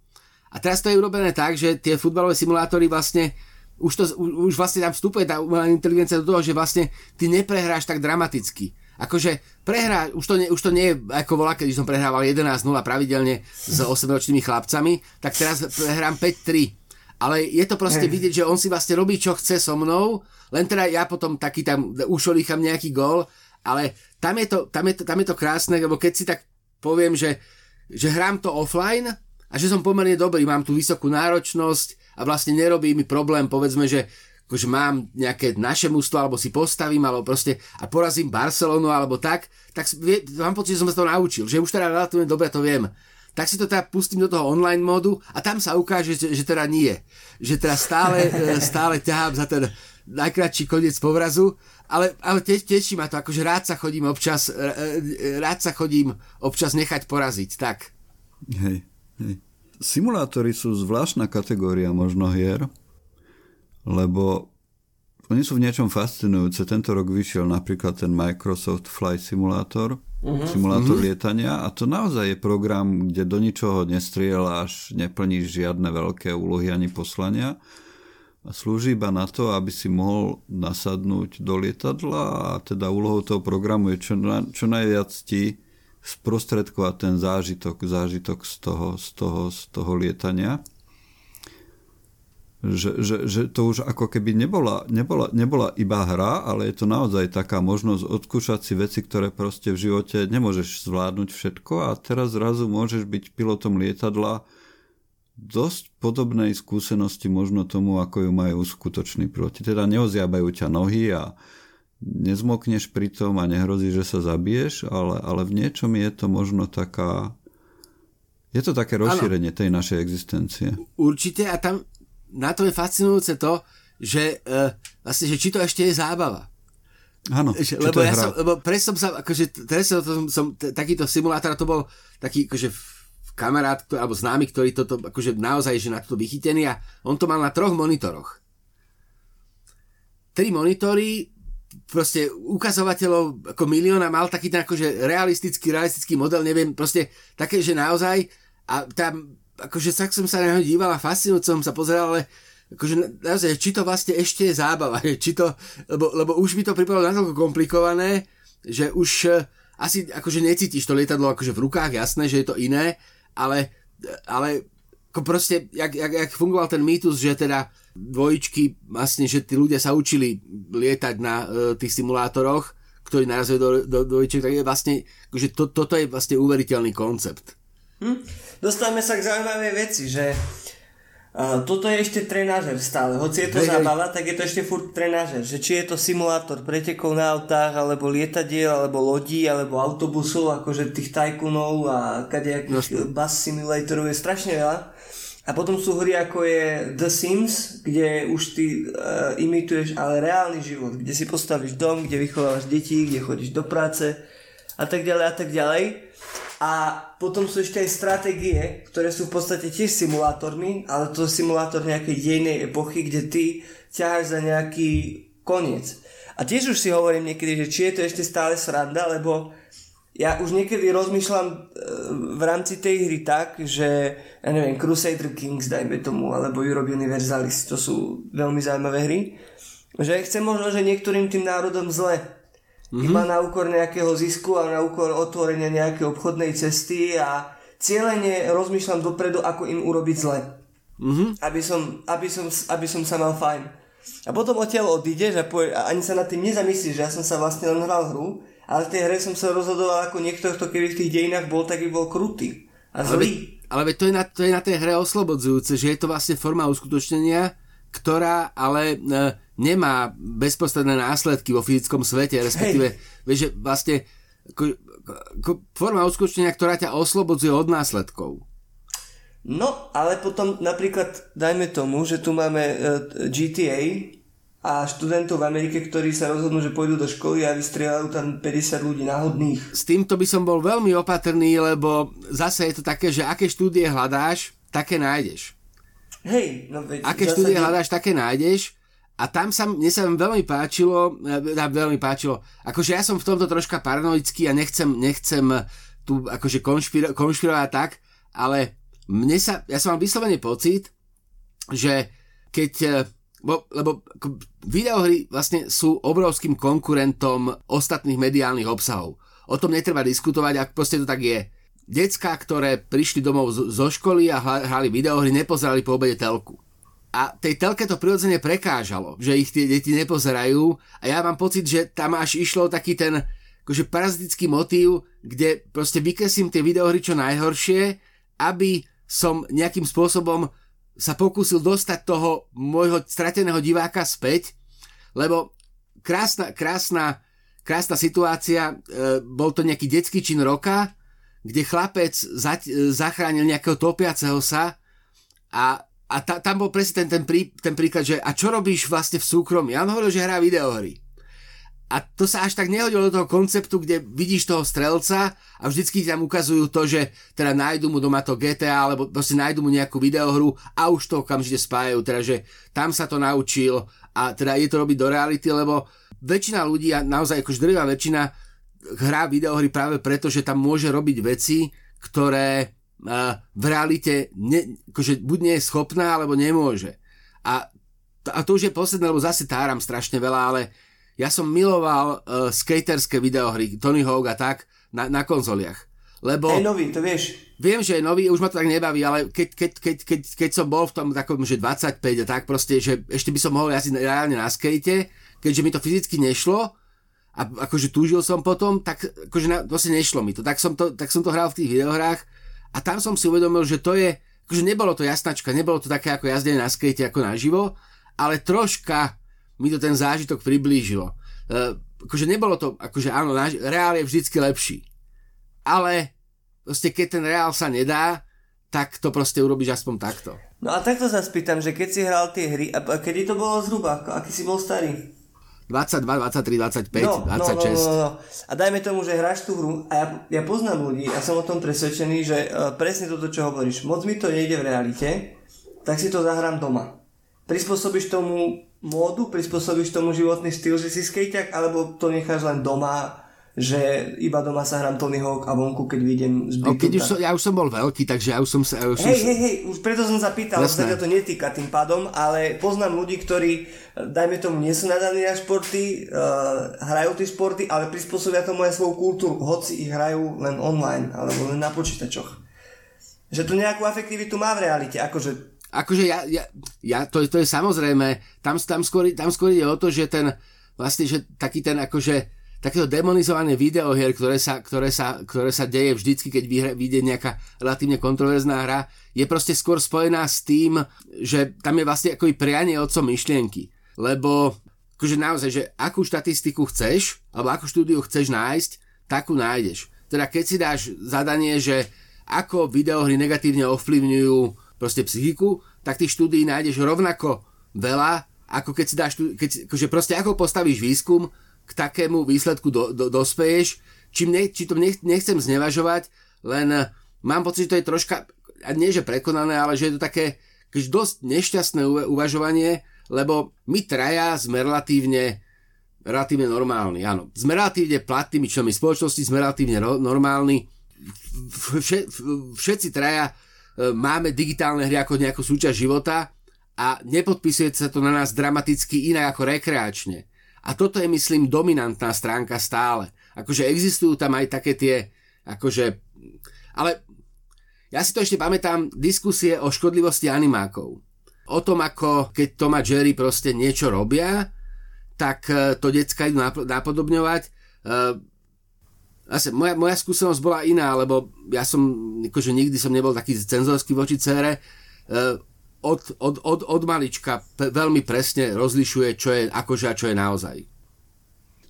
A teraz to je urobené tak, že tie futbalové simulátory vlastne už, to, už vlastne tam vstupuje tá umelá inteligencia do toho, že vlastne ty neprehráš tak dramaticky. Akože prehrá, už to, nie, už to nie je ako volá, keď som prehrával 11-0 pravidelne s 8-ročnými chlapcami, tak teraz prehrám 5-3. Ale je to proste vidieť, že on si vlastne robí, čo chce so mnou, len teda ja potom taký tam ušolícham nejaký gol, ale tam je, to, tam, je to, tam je to krásne, lebo keď si tak poviem, že, že hrám to offline a že som pomerne dobrý, mám tú vysokú náročnosť a vlastne nerobí mi problém, povedzme, že akože mám nejaké naše mústvo, alebo si postavím, alebo proste a porazím Barcelonu, alebo tak, tak vie, mám pocit, že som sa to naučil, že už teda relatívne dobre to viem. Tak si to teda pustím do toho online modu a tam sa ukáže, že, že teda nie. Že teda stále, stále ťahám za ten najkračší koniec povrazu ale, ale te, teší ma to, akože rád sa chodím občas, e, e, rád sa chodím občas nechať poraziť, tak. Hej, hej. Simulátory sú zvláštna kategória možno hier, lebo oni sú v niečom fascinujúce. Tento rok vyšiel napríklad ten Microsoft Flight Simulator, uh-huh. simulátor uh-huh. lietania a to naozaj je program, kde do ničoho nestrieľaš, neplníš žiadne veľké úlohy ani poslania slúži iba na to, aby si mohol nasadnúť do lietadla a teda úlohou toho programu je čo, na, čo najviac ti sprostredkovať ten zážitok, zážitok z toho, z toho, z toho lietania. Že, že, že to už ako keby nebola, nebola, nebola iba hra, ale je to naozaj taká možnosť odkúšať si veci, ktoré proste v živote nemôžeš zvládnuť všetko a teraz zrazu môžeš byť pilotom lietadla dosť podobnej skúsenosti možno tomu, ako ju majú skutoční proti. Teda neoziabajú ťa nohy a nezmokneš pri tom a nehrozí, že sa zabiješ, ale, ale v niečom je to možno taká... Je to také rozšírenie ano. tej našej existencie. Určite a tam na to je fascinujúce to, že uh, vlastne, že či to ešte je zábava. Áno, lebo ja hra. som, lebo presne som sa, akože, teraz som, som, takýto simulátor, to bol taký, akože kamarát, alebo známy, ktorý toto, akože naozaj, že na toto vychytený a on to mal na troch monitoroch. Tri monitory, proste ukazovateľov ako milióna mal taký ten akože realistický, realistický model, neviem, proste také, že naozaj a tam, akože tak som sa na neho díval a fascinujúco som sa pozeral, ale akože naozaj, či to vlastne ešte je zábava, či to, lebo, lebo už by to pripadalo natoľko komplikované, že už eh, asi akože necítiš to lietadlo akože v rukách, jasné, že je to iné, ale, ale ako proste, jak, jak, jak fungoval ten mýtus, že teda dvojičky, vlastne, že tí ľudia sa učili lietať na uh, tých simulátoroch, ktorí narazujú do, do dvojičiek, tak je vlastne, akože to, toto je vlastne uveriteľný koncept. Hm? Dostávame sa k zaujímavej veci, že toto je ešte trenážer stále. Hoci je to hey, zábava, tak je to ešte furt trenážer. Že či je to simulátor pretekov na autách, alebo lietadiel, alebo lodí, alebo autobusov, akože tých tajkunov a kadejakých no. bus simulatorov je strašne veľa. A potom sú hry ako je The Sims, kde už ty uh, imituješ ale reálny život, kde si postavíš dom, kde vychovávaš deti, kde chodíš do práce a tak ďalej a tak ďalej. A potom sú ešte aj stratégie, ktoré sú v podstate tiež simulátormi, ale to je simulátor nejakej dejnej epochy, kde ty ťaháš za nejaký koniec. A tiež už si hovorím niekedy, že či je to ešte stále sranda, lebo ja už niekedy rozmýšľam e, v rámci tej hry tak, že ja neviem, Crusader Kings, dajme tomu, alebo Europe Universalis, to sú veľmi zaujímavé hry, že chcem možno, že niektorým tým národom zle, Mm-hmm. Iba na úkor nejakého zisku a na úkor otvorenia nejakej obchodnej cesty a cieľene rozmýšľam dopredu, ako im urobiť zle. Mm-hmm. Aby, som, aby, som, aby som sa mal fajn. A potom odtiaľ odídeš a, povie, a ani sa nad tým nezamyslíš, že ja som sa vlastne len hral hru, ale v tej hre som sa rozhodoval ako niekto, kto keby v tých dejinách bol, tak by bol krutý a zlý. Ale, ale to, je na, to je na tej hre oslobodzujúce, že je to vlastne forma uskutočnenia, ktorá ale e, nemá bezprostredné následky vo fyzickom svete, respektíve, vieš, že vlastne ako, ako forma uskutočnenia, ktorá ťa oslobodzuje od následkov. No, ale potom napríklad dajme tomu, že tu máme uh, e, GTA a študentov v Amerike, ktorí sa rozhodnú, že pôjdu do školy a vystrieľajú tam 50 ľudí náhodných. S týmto by som bol veľmi opatrný, lebo zase je to také, že aké štúdie hľadáš, také nájdeš. Hej, no veď... Aké štúdie hľadáš, také nájdeš a tam sa, mne sa veľmi páčilo, e, veľmi páčilo, akože ja som v tomto troška paranoický a nechcem, nechcem tu akože konšpiro, konšpirovať tak, ale mne sa, ja som mal vyslovene pocit, že keď, e, bo, lebo videohry vlastne sú obrovským konkurentom ostatných mediálnych obsahov. O tom netreba diskutovať, ak proste to tak je. Decka, ktoré prišli domov zo školy a hrali videohry, nepozerali po obede telku. A tej telke to prirodzene prekážalo, že ich tie deti nepozerajú. A ja mám pocit, že tam až išlo taký ten akože parazitický motív, kde proste vykreslím tie videohry čo najhoršie, aby som nejakým spôsobom sa pokúsil dostať toho môjho strateného diváka späť, lebo krásna, krásna, krásna situácia, e, bol to nejaký detský čin roka, kde chlapec zať, zachránil nejakého topiaceho sa a a ta, tam bol presne ten, ten, prí, ten príklad, že a čo robíš vlastne v súkromí? Ja on hovoril, že hrá videohry. A to sa až tak nehodilo do toho konceptu, kde vidíš toho strelca a vždycky tam ukazujú to, že teda nájdu mu doma to GTA, alebo proste nájdu mu nejakú videohru a už to okamžite spájajú, teda že tam sa to naučil a teda je to robiť do reality, lebo väčšina ľudí, a naozaj akož drvá väčšina, hrá videohry práve preto, že tam môže robiť veci, ktoré v realite ne, akože buď nie je schopná, alebo nemôže. A, a to už je posledné, lebo zase táram strašne veľa, ale ja som miloval uh, skaterské videohry, Tony Hawk a tak, na, na konzoliach. Lebo... Je nový, to vieš. Viem, že je nový, už ma to tak nebaví, ale keď, keď, keď, keď, keď som bol v tom takom, že 25 a tak proste, že ešte by som mohol jazdiť reálne na skate, keďže mi to fyzicky nešlo, a akože túžil som potom, tak akože na, vlastne nešlo mi to. Tak som to, tak som to hral v tých videohrách a tam som si uvedomil, že to je akože nebolo to jasnačka, nebolo to také ako jazdenie na skate ako naživo, ale troška mi to ten zážitok priblížilo. Uh, akože nebolo to, akože áno, naž- reál je vždycky lepší. Ale proste keď ten reál sa nedá, tak to proste urobíš aspoň takto. No a takto sa spýtam, že keď si hral tie hry, a kedy to bolo zhruba, aký si bol starý? 22, 23, 25, no, 26. No, no, no, no. A dajme tomu, že hráš tú hru a ja, ja poznám ľudí a som o tom presvedčený, že uh, presne toto, čo hovoríš, moc mi to nejde v realite, tak si to zahrám doma. Prispôsobíš tomu módu, prispôsobíš tomu životný štýl, že si skejťak, alebo to necháš len doma že iba doma sa hrám Tony Hawk a vonku, keď vidím z no, keď už som, Ja už som bol veľký, takže ja už som sa... Ja hej, hej, hej, už preto som sa pýtal, že sa to netýka tým pádom, ale poznám ľudí, ktorí, dajme tomu, nie sú nadaní na športy, uh, hrajú tie športy, ale prispôsobia tomu aj svoju kultúru, hoci ich hrajú len online, alebo len na počítačoch. Že to nejakú efektivitu má v realite, akože Akože ja, ja, ja to, to je samozrejme, tam, tam, skôr, tam skôr ide o to, že ten, vlastne, že taký ten akože takéto demonizované videohier, ktoré sa, ktoré sa, ktoré sa deje vždycky, keď vyjde nejaká relatívne kontroverzná hra, je proste skôr spojená s tým, že tam je vlastne ako prianie otcom myšlienky. Lebo akože naozaj, že akú štatistiku chceš, alebo akú štúdiu chceš nájsť, takú nájdeš. Teda keď si dáš zadanie, že ako videohry negatívne ovplyvňujú proste psychiku, tak tých štúdií nájdeš rovnako veľa, ako keď si dáš, keď, akože proste ako postavíš výskum, k takému výsledku do, do, dospeješ, čím ne, či to nech, nechcem znevažovať, len eh, mám pocit, že to je troška, a nie že prekonané, ale že je to také dosť nešťastné uvažovanie, lebo my traja sme relatívne relatívne normálni, áno. Sme relatívne platnými členmi spoločnosti, sme relatívne ro- normálni. Vše, všetci traja e, máme digitálne hry ako nejakú súčasť života a nepodpisuje sa to na nás dramaticky inak ako rekreačne. A toto je, myslím, dominantná stránka stále. Akože existujú tam aj také tie, akože... Ale ja si to ešte pamätám, diskusie o škodlivosti animákov. O tom, ako keď Tom a Jerry proste niečo robia, tak e, to decka idú napodobňovať. Zase, moja, moja skúsenosť bola iná, lebo ja som, akože nikdy som nebol taký cenzorský voči cére. Od, od, od, od malička veľmi presne rozlišuje, čo je akože a čo je naozaj.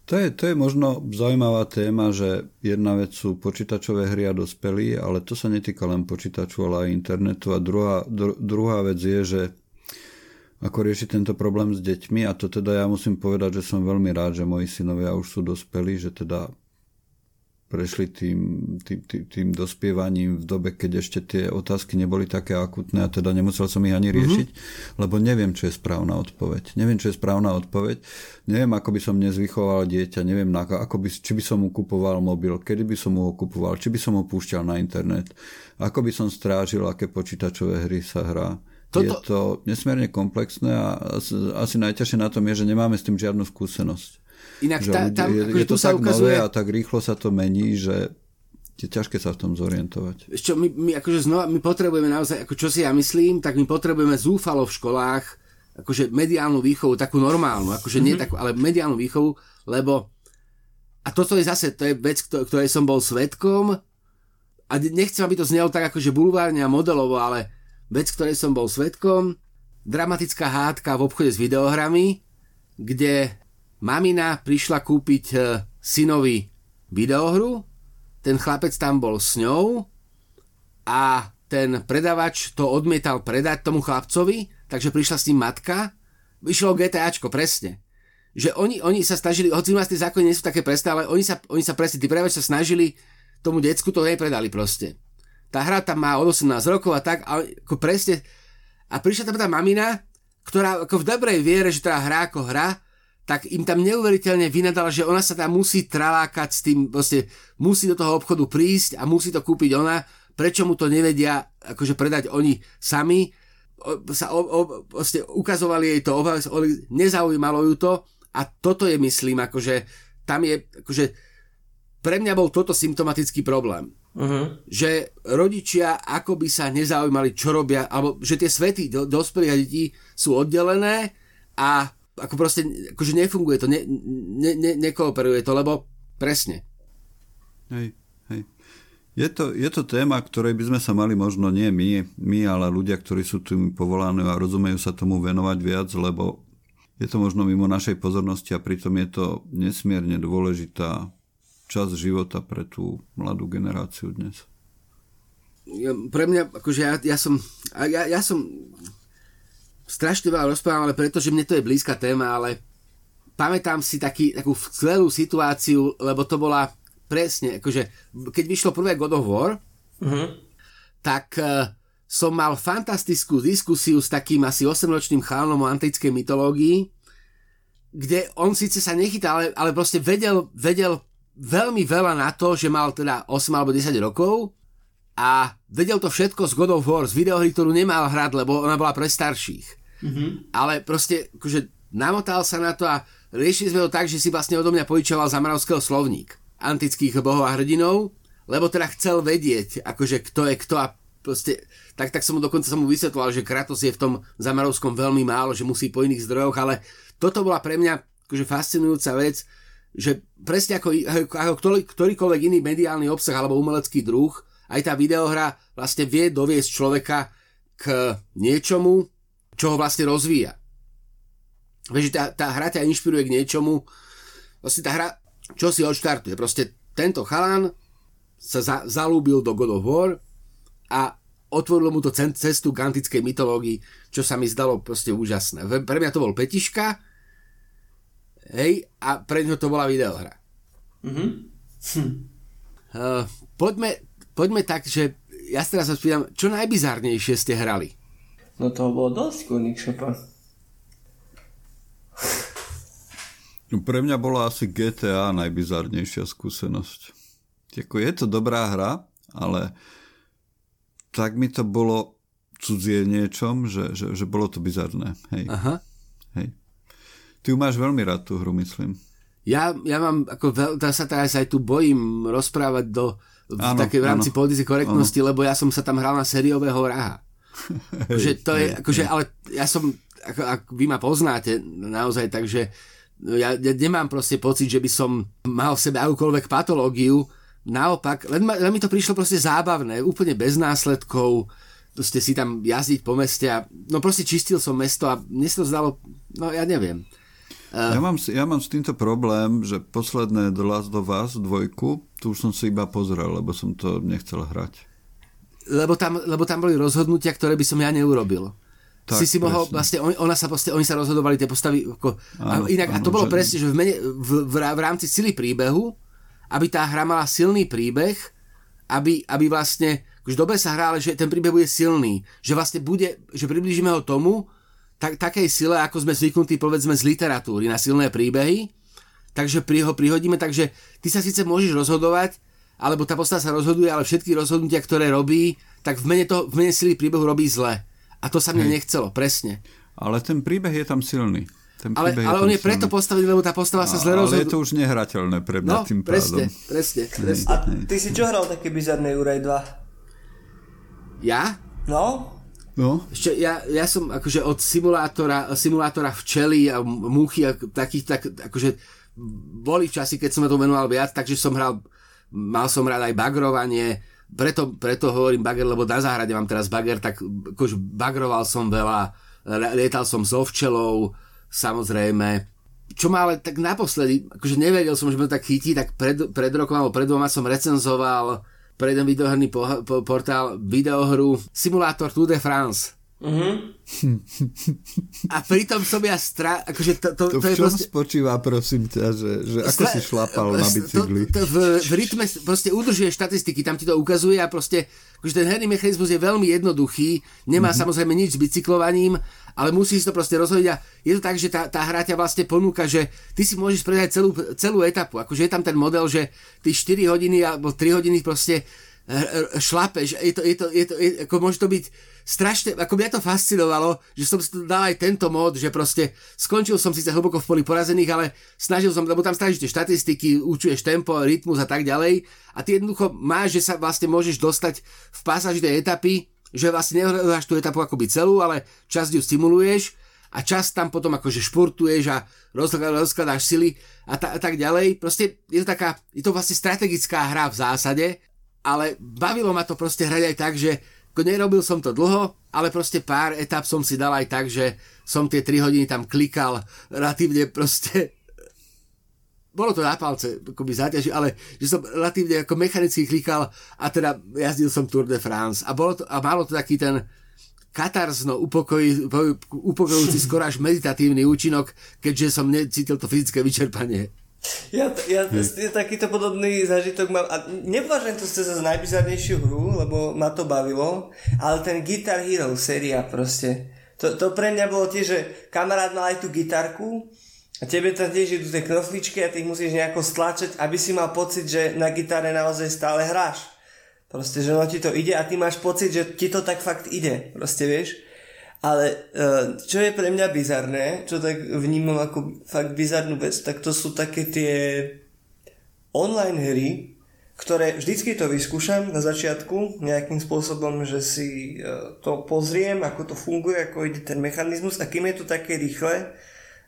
To je, to je možno zaujímavá téma, že jedna vec sú počítačové hry a dospelí, ale to sa netýka len počítaču, ale aj internetu. A druhá, dru, druhá vec je, že ako riešiť tento problém s deťmi a to teda ja musím povedať, že som veľmi rád, že moji synovia už sú dospelí, že teda prešli tým, tým, tým, tým dospievaním v dobe, keď ešte tie otázky neboli také akutné a teda nemusel som ich ani mhm. riešiť, mm-hmm. lebo neviem, čo je správna odpoveď. Neviem, čo je správna odpoveď. Neviem, ako by som dnes vychoval dieťa, neviem, ako by, či by som mu kupoval mobil, kedy by som mu ho kupoval, či by som ho púšťal na internet, ako by som strážil, aké počítačové hry sa hrá. Toto... Je to nesmierne komplexné a asi najťažšie na tom je, že nemáme s tým žiadnu skúsenosť. Inak tá, tam, je, akože je to tak ukazuje... nové a tak rýchlo sa to mení, že je ťažké sa v tom zorientovať. Čo, my, my, akože znova, my potrebujeme naozaj, ako čo si ja myslím, tak my potrebujeme zúfalo v školách akože mediálnu výchovu, takú normálnu, akože mm-hmm. nie mhm. takú, ale mediálnu výchovu, lebo a toto je zase, to je vec, ktorej som bol svetkom a nechcem, aby to znelo tak akože bulvárne a modelovo, ale vec, ktorej som bol svetkom, dramatická hádka v obchode s videohrami, kde Mamina prišla kúpiť e, synovi videohru, ten chlapec tam bol s ňou a ten predavač to odmietal predať tomu chlapcovi, takže prišla s ním matka, vyšlo GTAčko, presne. Že oni, oni sa snažili, hoci u tie zákony nie sú také presné, ale oni sa, oni sa presne, tí predavači sa snažili tomu decku to nepredali proste. Tá hra tam má od 18 rokov a tak, a ako presne, a prišla tam tá mamina, ktorá ako v dobrej viere, že teda hrá ako hra, tak im tam neuveriteľne vynadala, že ona sa tam musí tralákať s tým, proste musí do toho obchodu prísť a musí to kúpiť ona, prečo mu to nevedia akože predať oni sami, o, sa o, o, proste ukazovali jej to, nezaujímalo ju to a toto je myslím, akože tam je, akože pre mňa bol toto symptomatický problém. Uh-huh. Že rodičia akoby sa nezaujímali, čo robia, alebo že tie svety do, dospelých a detí sú oddelené a ako proste, akože nefunguje to, ne, ne, ne, nekooperuje to, lebo presne. Hej, hej. Je to, je to téma, ktorej by sme sa mali možno nie my, my, ale ľudia, ktorí sú tým povolaní a rozumejú sa tomu venovať viac, lebo je to možno mimo našej pozornosti a pritom je to nesmierne dôležitá časť života pre tú mladú generáciu dnes. Pre mňa, akože ja, ja som, ja, ja som strašne veľa rozprávam, ale pretože mne to je blízka téma, ale pamätám si taký, takú skvelú situáciu, lebo to bola presne, akože keď vyšlo prvé God of War, uh-huh. tak uh, som mal fantastickú diskusiu s takým asi 8-ročným chalanom o antickej mytológii, kde on síce sa nechytal, ale, ale proste vedel, vedel veľmi veľa na to, že mal teda 8 alebo 10 rokov a vedel to všetko z God of War, z videohry, ktorú nemal hrať, lebo ona bola pre starších. Mm-hmm. Ale proste, akože namotal sa na to a riešili sme to tak, že si vlastne odo mňa požičoval Zamarovského slovník antických bohov a hrdinov, lebo teda chcel vedieť, akože kto je kto a proste, tak, tak som mu dokonca som mu vysvetloval, že Kratos je v tom Zamarovskom veľmi málo, že musí po iných zdrojoch, ale toto bola pre mňa akože fascinujúca vec, že presne ako, ako ktorý, ktorýkoľvek iný mediálny obsah alebo umelecký druh, aj tá videohra vlastne vie doviesť človeka k niečomu, čo ho vlastne rozvíja. Vieš, tá, tá hra ťa inšpiruje k niečomu, vlastne tá hra čo si odštartuje. Proste tento chalan sa za, zalúbil do God of War a otvorilo mu to cestu k antickej mytológii, čo sa mi zdalo proste úžasné. Pre mňa to bol petiška, hej, a pre ňo to bola videohra. Mm-hmm. Hm. Uh, poďme, poďme tak, že ja sa teraz spýtam, čo najbizárnejšie ste hrali? No to bolo dosť, Kunik Šepa. No pre mňa bola asi GTA najbizarnejšia skúsenosť. Jako je to dobrá hra, ale tak mi to bolo cudzie niečom, že, že, že bolo to bizarné. Hej. Aha. Hej. Ty ju máš veľmi rád tú hru, myslím. Ja, ja mám, ako veľ, sa teraz aj tu bojím rozprávať do, v, áno, také, v rámci politickej korektnosti, áno. lebo ja som sa tam hral na sériového vraha. Že to hej, je, akože, ale ja som, ako, ako vy ma poznáte naozaj, takže ja, ja nemám proste pocit, že by som mal v sebe akúkoľvek patológiu, naopak, len, ma, len mi to prišlo proste zábavné, úplne bez následkov, proste si tam jazdiť po meste a no proste čistil som mesto a mne sa to zdalo, no ja neviem. Uh, ja, mám, ja mám s týmto problém, že posledné The Last of Us dvojku, tu už som si iba pozrel, lebo som to nechcel hrať. Lebo tam, lebo tam boli rozhodnutia, ktoré by som ja neurobil. Tak, si si mohol, presne. vlastne, ona sa proste, oni sa rozhodovali tie postavy, ako, áno, a inak, áno, a to bolo že... presne, že v, mene, v, v, v rámci sily príbehu, aby tá hra mala silný príbeh, aby, aby vlastne, už dobre sa hrá, ale že ten príbeh bude silný, že vlastne bude, že približíme ho tomu, tak, takej sile, ako sme zvyknutí, povedzme, z literatúry na silné príbehy, takže pri ho prihodíme, takže ty sa síce môžeš rozhodovať, alebo tá postava sa rozhoduje, ale všetky rozhodnutia, ktoré robí, tak v mene, to, v mene sily príbehu robí zle. A to sa mne Hej. nechcelo, presne. Ale ten príbeh je tam silný. Ten ale, ale on je silný. preto postavený, lebo tá postava sa zle rozhoduje. Ale je to už nehrateľné pre mňa no, tým presne, pádom. presne, presne. A ty si čo hral také bizarné Juraj 2? Ja? No? No. Ešte ja, ja som akože od simulátora, simulátora včely a múchy a takých, tak, akože boli časy, keď som to menoval viac, takže som hral, mal som rád aj bagrovanie, preto, preto hovorím bager, lebo na záhrade mám teraz bager, tak akože bagroval som veľa, lietal som so včelou, samozrejme. Čo ma ale tak naposledy, akože nevedel som, že ma tak chytí, tak pred, pred rokom alebo pred dvoma som recenzoval pre jeden videoherný po, po, portál videohru Simulátor Tour de France. Uh-huh. A pritom som ja strá... Akože to, to, to, to v čom proste... spočíva, prosím ťa, že, že ako Sle... si šlapal na bicykli? To, to v, v rytme proste udržuje štatistiky, tam ti to ukazuje a proste akože ten herný mechanizmus je veľmi jednoduchý, nemá uh-huh. samozrejme nič s bicyklovaním, ale musí si to proste rozhodiť a je to tak, že tá, tá hra ťa vlastne ponúka, že ty si môžeš predať celú, celú etapu, akože je tam ten model, že ty 4 hodiny alebo 3 hodiny proste šlapeš, je to, je to, je to, je, ako môže to byť strašne, ako mňa to fascinovalo, že som dal aj tento mod, že proste skončil som síce hlboko v poli porazených, ale snažil som, lebo tam snažíte štatistiky, učuješ tempo, rytmus a tak ďalej a ty jednoducho máš, že sa vlastne môžeš dostať v pasáži tej etapy, že vlastne neohľadáš tú etapu akoby celú, ale časť ju stimuluješ a čas tam potom akože športuješ a rozkladáš sily a, ta, a tak ďalej. Proste je to taká, je to vlastne strategická hra v zásade ale bavilo ma to proste hrať aj tak, že nerobil som to dlho, ale proste pár etap som si dal aj tak, že som tie 3 hodiny tam klikal relatívne proste bolo to na palce, akoby záťaži, ale že som relatívne ako mechanicky klikal a teda jazdil som Tour de France a, bolo to, a malo to taký ten katarzno upokoj, upokojujúci skoro až meditatívny účinok, keďže som necítil to fyzické vyčerpanie. Ja, ja hm. takýto podobný zážitok mám a nepovažujem to za najbizarnejšiu hru, lebo ma to bavilo, ale ten Guitar Hero séria proste. To, to pre mňa bolo tiež, že kamarát mal aj tú gitarku a tebe tam tiež idú tie knofličky a ty ich musíš nejako stlačať, aby si mal pocit, že na gitare naozaj stále hráš. Proste, že no ti to ide a ty máš pocit, že ti to tak fakt ide. Proste vieš. Ale uh, čo je pre mňa bizarné, čo tak vnímam ako fakt bizarnú vec, tak to sú také tie online hry, ktoré vždycky to vyskúšam na začiatku nejakým spôsobom, že si uh, to pozriem, ako to funguje, ako ide ten mechanizmus a kým je to také rýchle,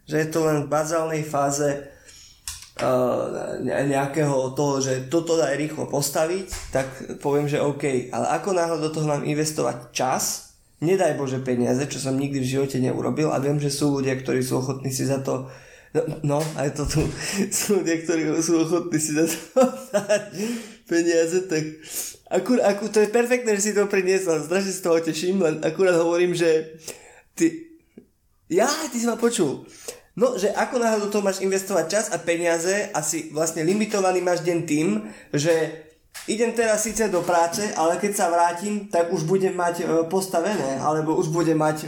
že je to len v bazálnej fáze uh, nejakého toho, že toto dá rýchlo postaviť, tak poviem, že OK. Ale ako náhle do toho mám investovať čas, nedaj Bože peniaze, čo som nikdy v živote neurobil a viem, že sú ľudia, ktorí sú ochotní si za to no, no aj to tu sú ľudia, ktorí sú ochotní si za to peniaze, tak akur, akur, to je perfektné, že si to priniesla, strašne z toho teším, len akurát hovorím, že ty, ja, ty si ma počul. No, že ako náhle do toho máš investovať čas a peniaze a si vlastne limitovaný máš deň tým, že idem teraz síce do práce, ale keď sa vrátim, tak už budem mať e, postavené, alebo už budem mať, e,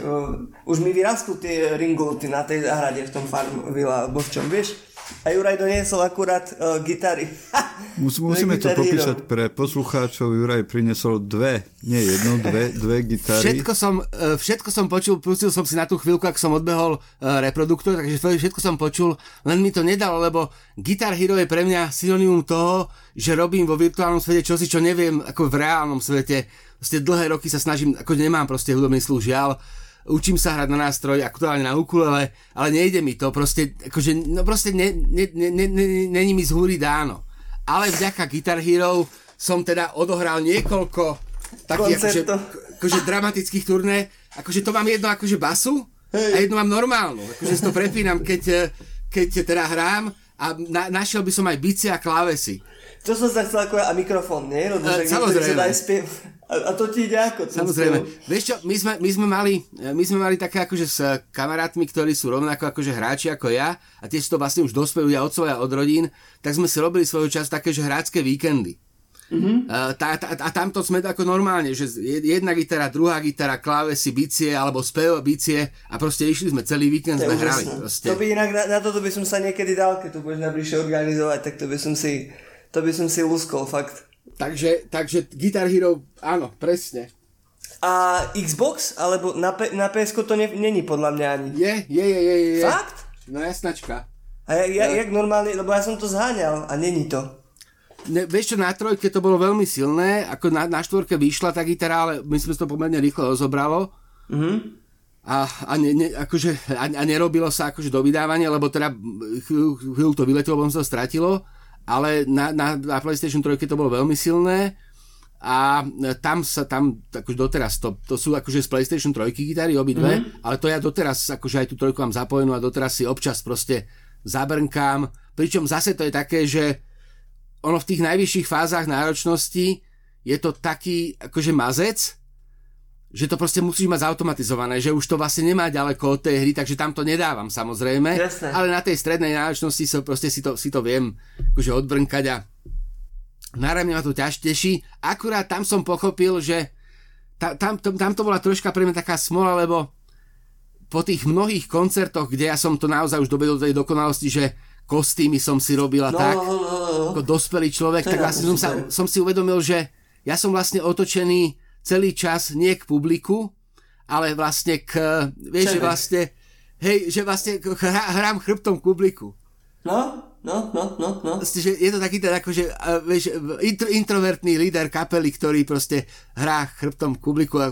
už mi vyrastú tie ringolty na tej záhrade v tom farmville, alebo v čom, vieš? A Juraj doniesol akurát uh, gitary. Mus, musíme to popísať pre poslucháčov. Juraj priniesol dve, nie jednu, dve, dve gitary. Všetko som, uh, všetko som počul, pustil som si na tú chvíľku, ak som odbehol uh, reproduktor, takže všetko som počul, len mi to nedalo, lebo Guitar Hero je pre mňa synonymum toho, že robím vo virtuálnom svete čosi, čo neviem ako v reálnom svete. Proste dlhé roky sa snažím, ako nemám proste hudobný služiaľ, učím sa hrať na nástroj, aktuálne na ukulele, ale nejde mi to, proste, akože, no proste ne, ne, ne, ne, ne, není mi z húry dáno. Ale vďaka Guitar Hero som teda odohral niekoľko takých akože, akože dramatických turné, akože to mám jedno akože basu Hej. a jedno mám normálnu, akože si to prepínam, keď, keď teda hrám a na, našiel by som aj bicie a klávesy. To som sa chcel ako a mikrofón, nie? Lebo, uh, samozrejme. Spiev... A, a to ti ide ako? Samozrejme. Vieš čo, my sme, my sme, mali, my sme mali také akože s kamarátmi, ktorí sú rovnako akože hráči ako ja a tie sú to vlastne už dospejú ja od svoja od rodín, tak sme si robili svojho čas také, že hrácké víkendy. Mm-hmm. A, tá, tá, a tamto sme ako normálne, že jedna gitara, druhá gitara, klávesy, bicie alebo spev, bicie a proste išli sme celý víkend, sme hrali. Proste. To by inak, na, na toto by som sa niekedy dal, keď to budeš najbližšie organizovať, tak to by som si, to by som si luskol, fakt. Takže, takže Guitar Hero, áno, presne. A Xbox, alebo na, P- na ps to ne- není podľa mňa ani. Je, je, je, je, je. Fakt? No jasnačka. A ja, ja, jak normálne, lebo ja som to zháňal a není to. Ne, vieš čo, na trojke to bolo veľmi silné, ako na, na štvorke vyšla tá gitara, ale myslím, že to pomerne rýchlo rozobralo. Mm-hmm. A, a, ne, ne, akože, a, a nerobilo sa akože do vydávania, lebo teda chvíľu to vyletelo, potom sa to stratilo ale na, na, na PlayStation 3 to bolo veľmi silné a tam sa tam akože doteraz to, to sú akože z PlayStation 3 gitary obidve, mm-hmm. ale to ja doteraz akože aj tú trojku mám zapojenú a doteraz si občas proste zabrnkám, pričom zase to je také, že ono v tých najvyšších fázach náročnosti je to taký akože mazec, že to proste musíš mať zautomatizované, že už to vlastne nemá ďaleko od tej hry, takže tam to nedávam samozrejme, Jasne. ale na tej strednej náročnosti so, proste si to, si to viem akože odbrnkať a náravne ma to ťaž teší. Akurát tam som pochopil, že ta, tam, tam, tam to bola troška pre mňa taká smola, lebo po tých mnohých koncertoch, kde ja som to naozaj už dovedol do tej dokonalosti, že kostýmy som si robila no, tak, no, no, no. ako dospelý človek, tak vlastne som, sa, som si uvedomil, že ja som vlastne otočený celý čas nie k publiku, ale vlastne k, vieš, že vlastne, hej, že vlastne hrám chrbtom k publiku. No? No, no, no, no. Že je to taký ten akože, vieš, intro, introvertný líder kapely, ktorý proste hrá chrbtom publiku a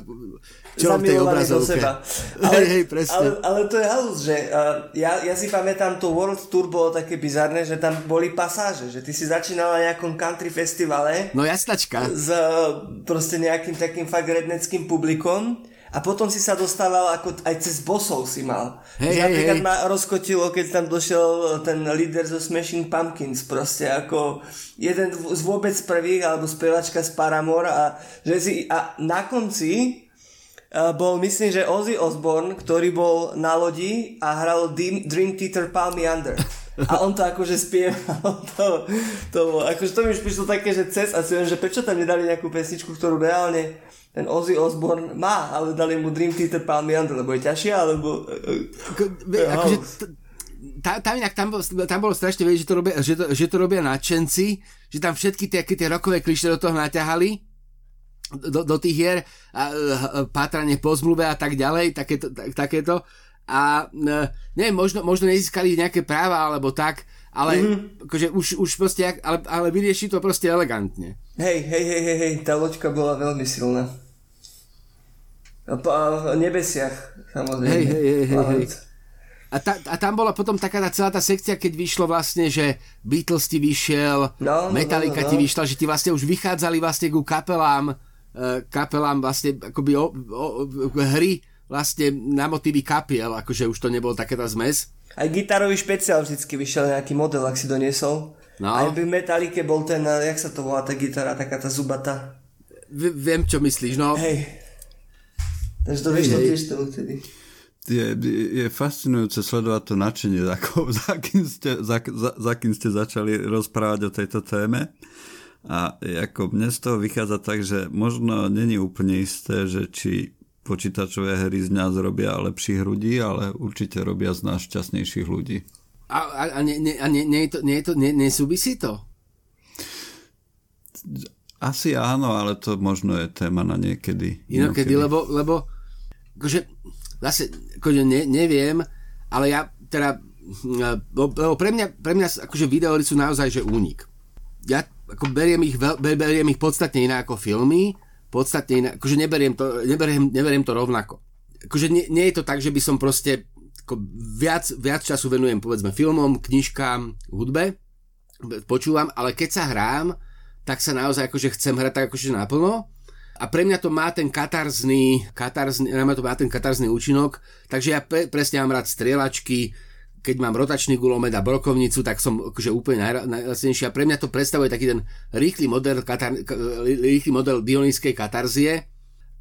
čo v tej obrazovke. Seba. Ale, hej, hej. Ale, ale to je halus, že uh, ja, ja si pamätám, to World Tour bolo také bizarné, že tam boli pasáže, že ty si začínal na nejakom country festivale. No jasnačka. S proste nejakým takým fakt redneckým publikom a potom si sa dostával ako aj cez bosov si mal. Hej, hej, napríklad hej. ma rozkotilo, keď tam došiel ten líder zo Smashing Pumpkins, proste ako jeden z vôbec prvých, alebo spevačka z Paramore a, že si, a na konci uh, bol, myslím, že Ozzy Osbourne, ktorý bol na lodi a hral Dream Theater Palmy Under. A on to akože spieval. To, to, akože to mi už prišlo také, že cez a si viem, že prečo tam nedali nejakú pesničku, ktorú reálne ten Ozzy Osbourne má, ale dali mu Dream Theater Palmy Under, lebo je ťažšia, alebo... Akože, tam, tam inak tam, tam bolo strašne vedieť, že to robia, že to, že to robia nadšenci, že tam všetky tie, tie rokové kliše do toho naťahali do, do tých hier a, a pátranie po zmluve a tak ďalej, takéto, tak, takéto a ne, neviem, možno, možno nezískali nejaké práva alebo tak, ale mm-hmm. akože už, už proste, ale, ale vyrieši to proste elegantne. Hej, hej, hej, hej, hej, tá loďka bola veľmi silná. Po nebesiach, samozrejme. Hej, hej, hej, hej, hej. A, ta, a tam bola potom taká tá celá tá sekcia, keď vyšlo vlastne, že Beatles ti vyšiel, no, Metallica no, no, no. ti vyšla, že ti vlastne už vychádzali vlastne ku kapelám, uh, kapelám vlastne akoby o, o, hry vlastne na motívy kapiel, akože už to nebolo takéto zmes. Aj gitarový špeciál vždycky vyšiel nejaký model, ak si doniesol. No. Aj v Metalike bol ten, jak sa to volá tá gitara, taká tá zubata. V, viem, čo myslíš, no. Hej. Takže to vyšlo tiež to vtedy. Je, je fascinujúce sledovať to nadšenie, ako, za, kým ste, za, za, za kým ste začali rozprávať o tejto téme. A ako mne z toho vychádza tak, že možno není úplne isté, že či počítačové hry z nás robia lepších ľudí, ale určite robia z nás šťastnejších ľudí. A, a, a, nie, nie, a nie, nie, je to, nie, je to, nie, nesúvisí to? Asi áno, ale to možno je téma na niekedy. Inokedy, lebo, lebo akože, zase, akože ne, neviem, ale ja teda, lebo pre mňa, pre mňa akože videohry sú naozaj že únik. Ja ako beriem ich, veľ, beriem ich podstatne iné ako filmy, podstatne iné, akože neberiem to, neberiem, neberiem to rovnako. Akože nie, nie je to tak, že by som proste ako viac, viac času venujem povedzme filmom, knižkám, hudbe, počúvam, ale keď sa hrám, tak sa naozaj akože chcem hrať tak akože naplno. A pre mňa to má ten katarzný, katarzný, to má ten katarzný účinok, takže ja pre, presne mám rád strieľačky, keď mám rotačný gulomet a brokovnicu, tak som akože úplne najlacnejší. A pre mňa to predstavuje taký ten rýchly model, katar, rýchly model dionýskej katarzie.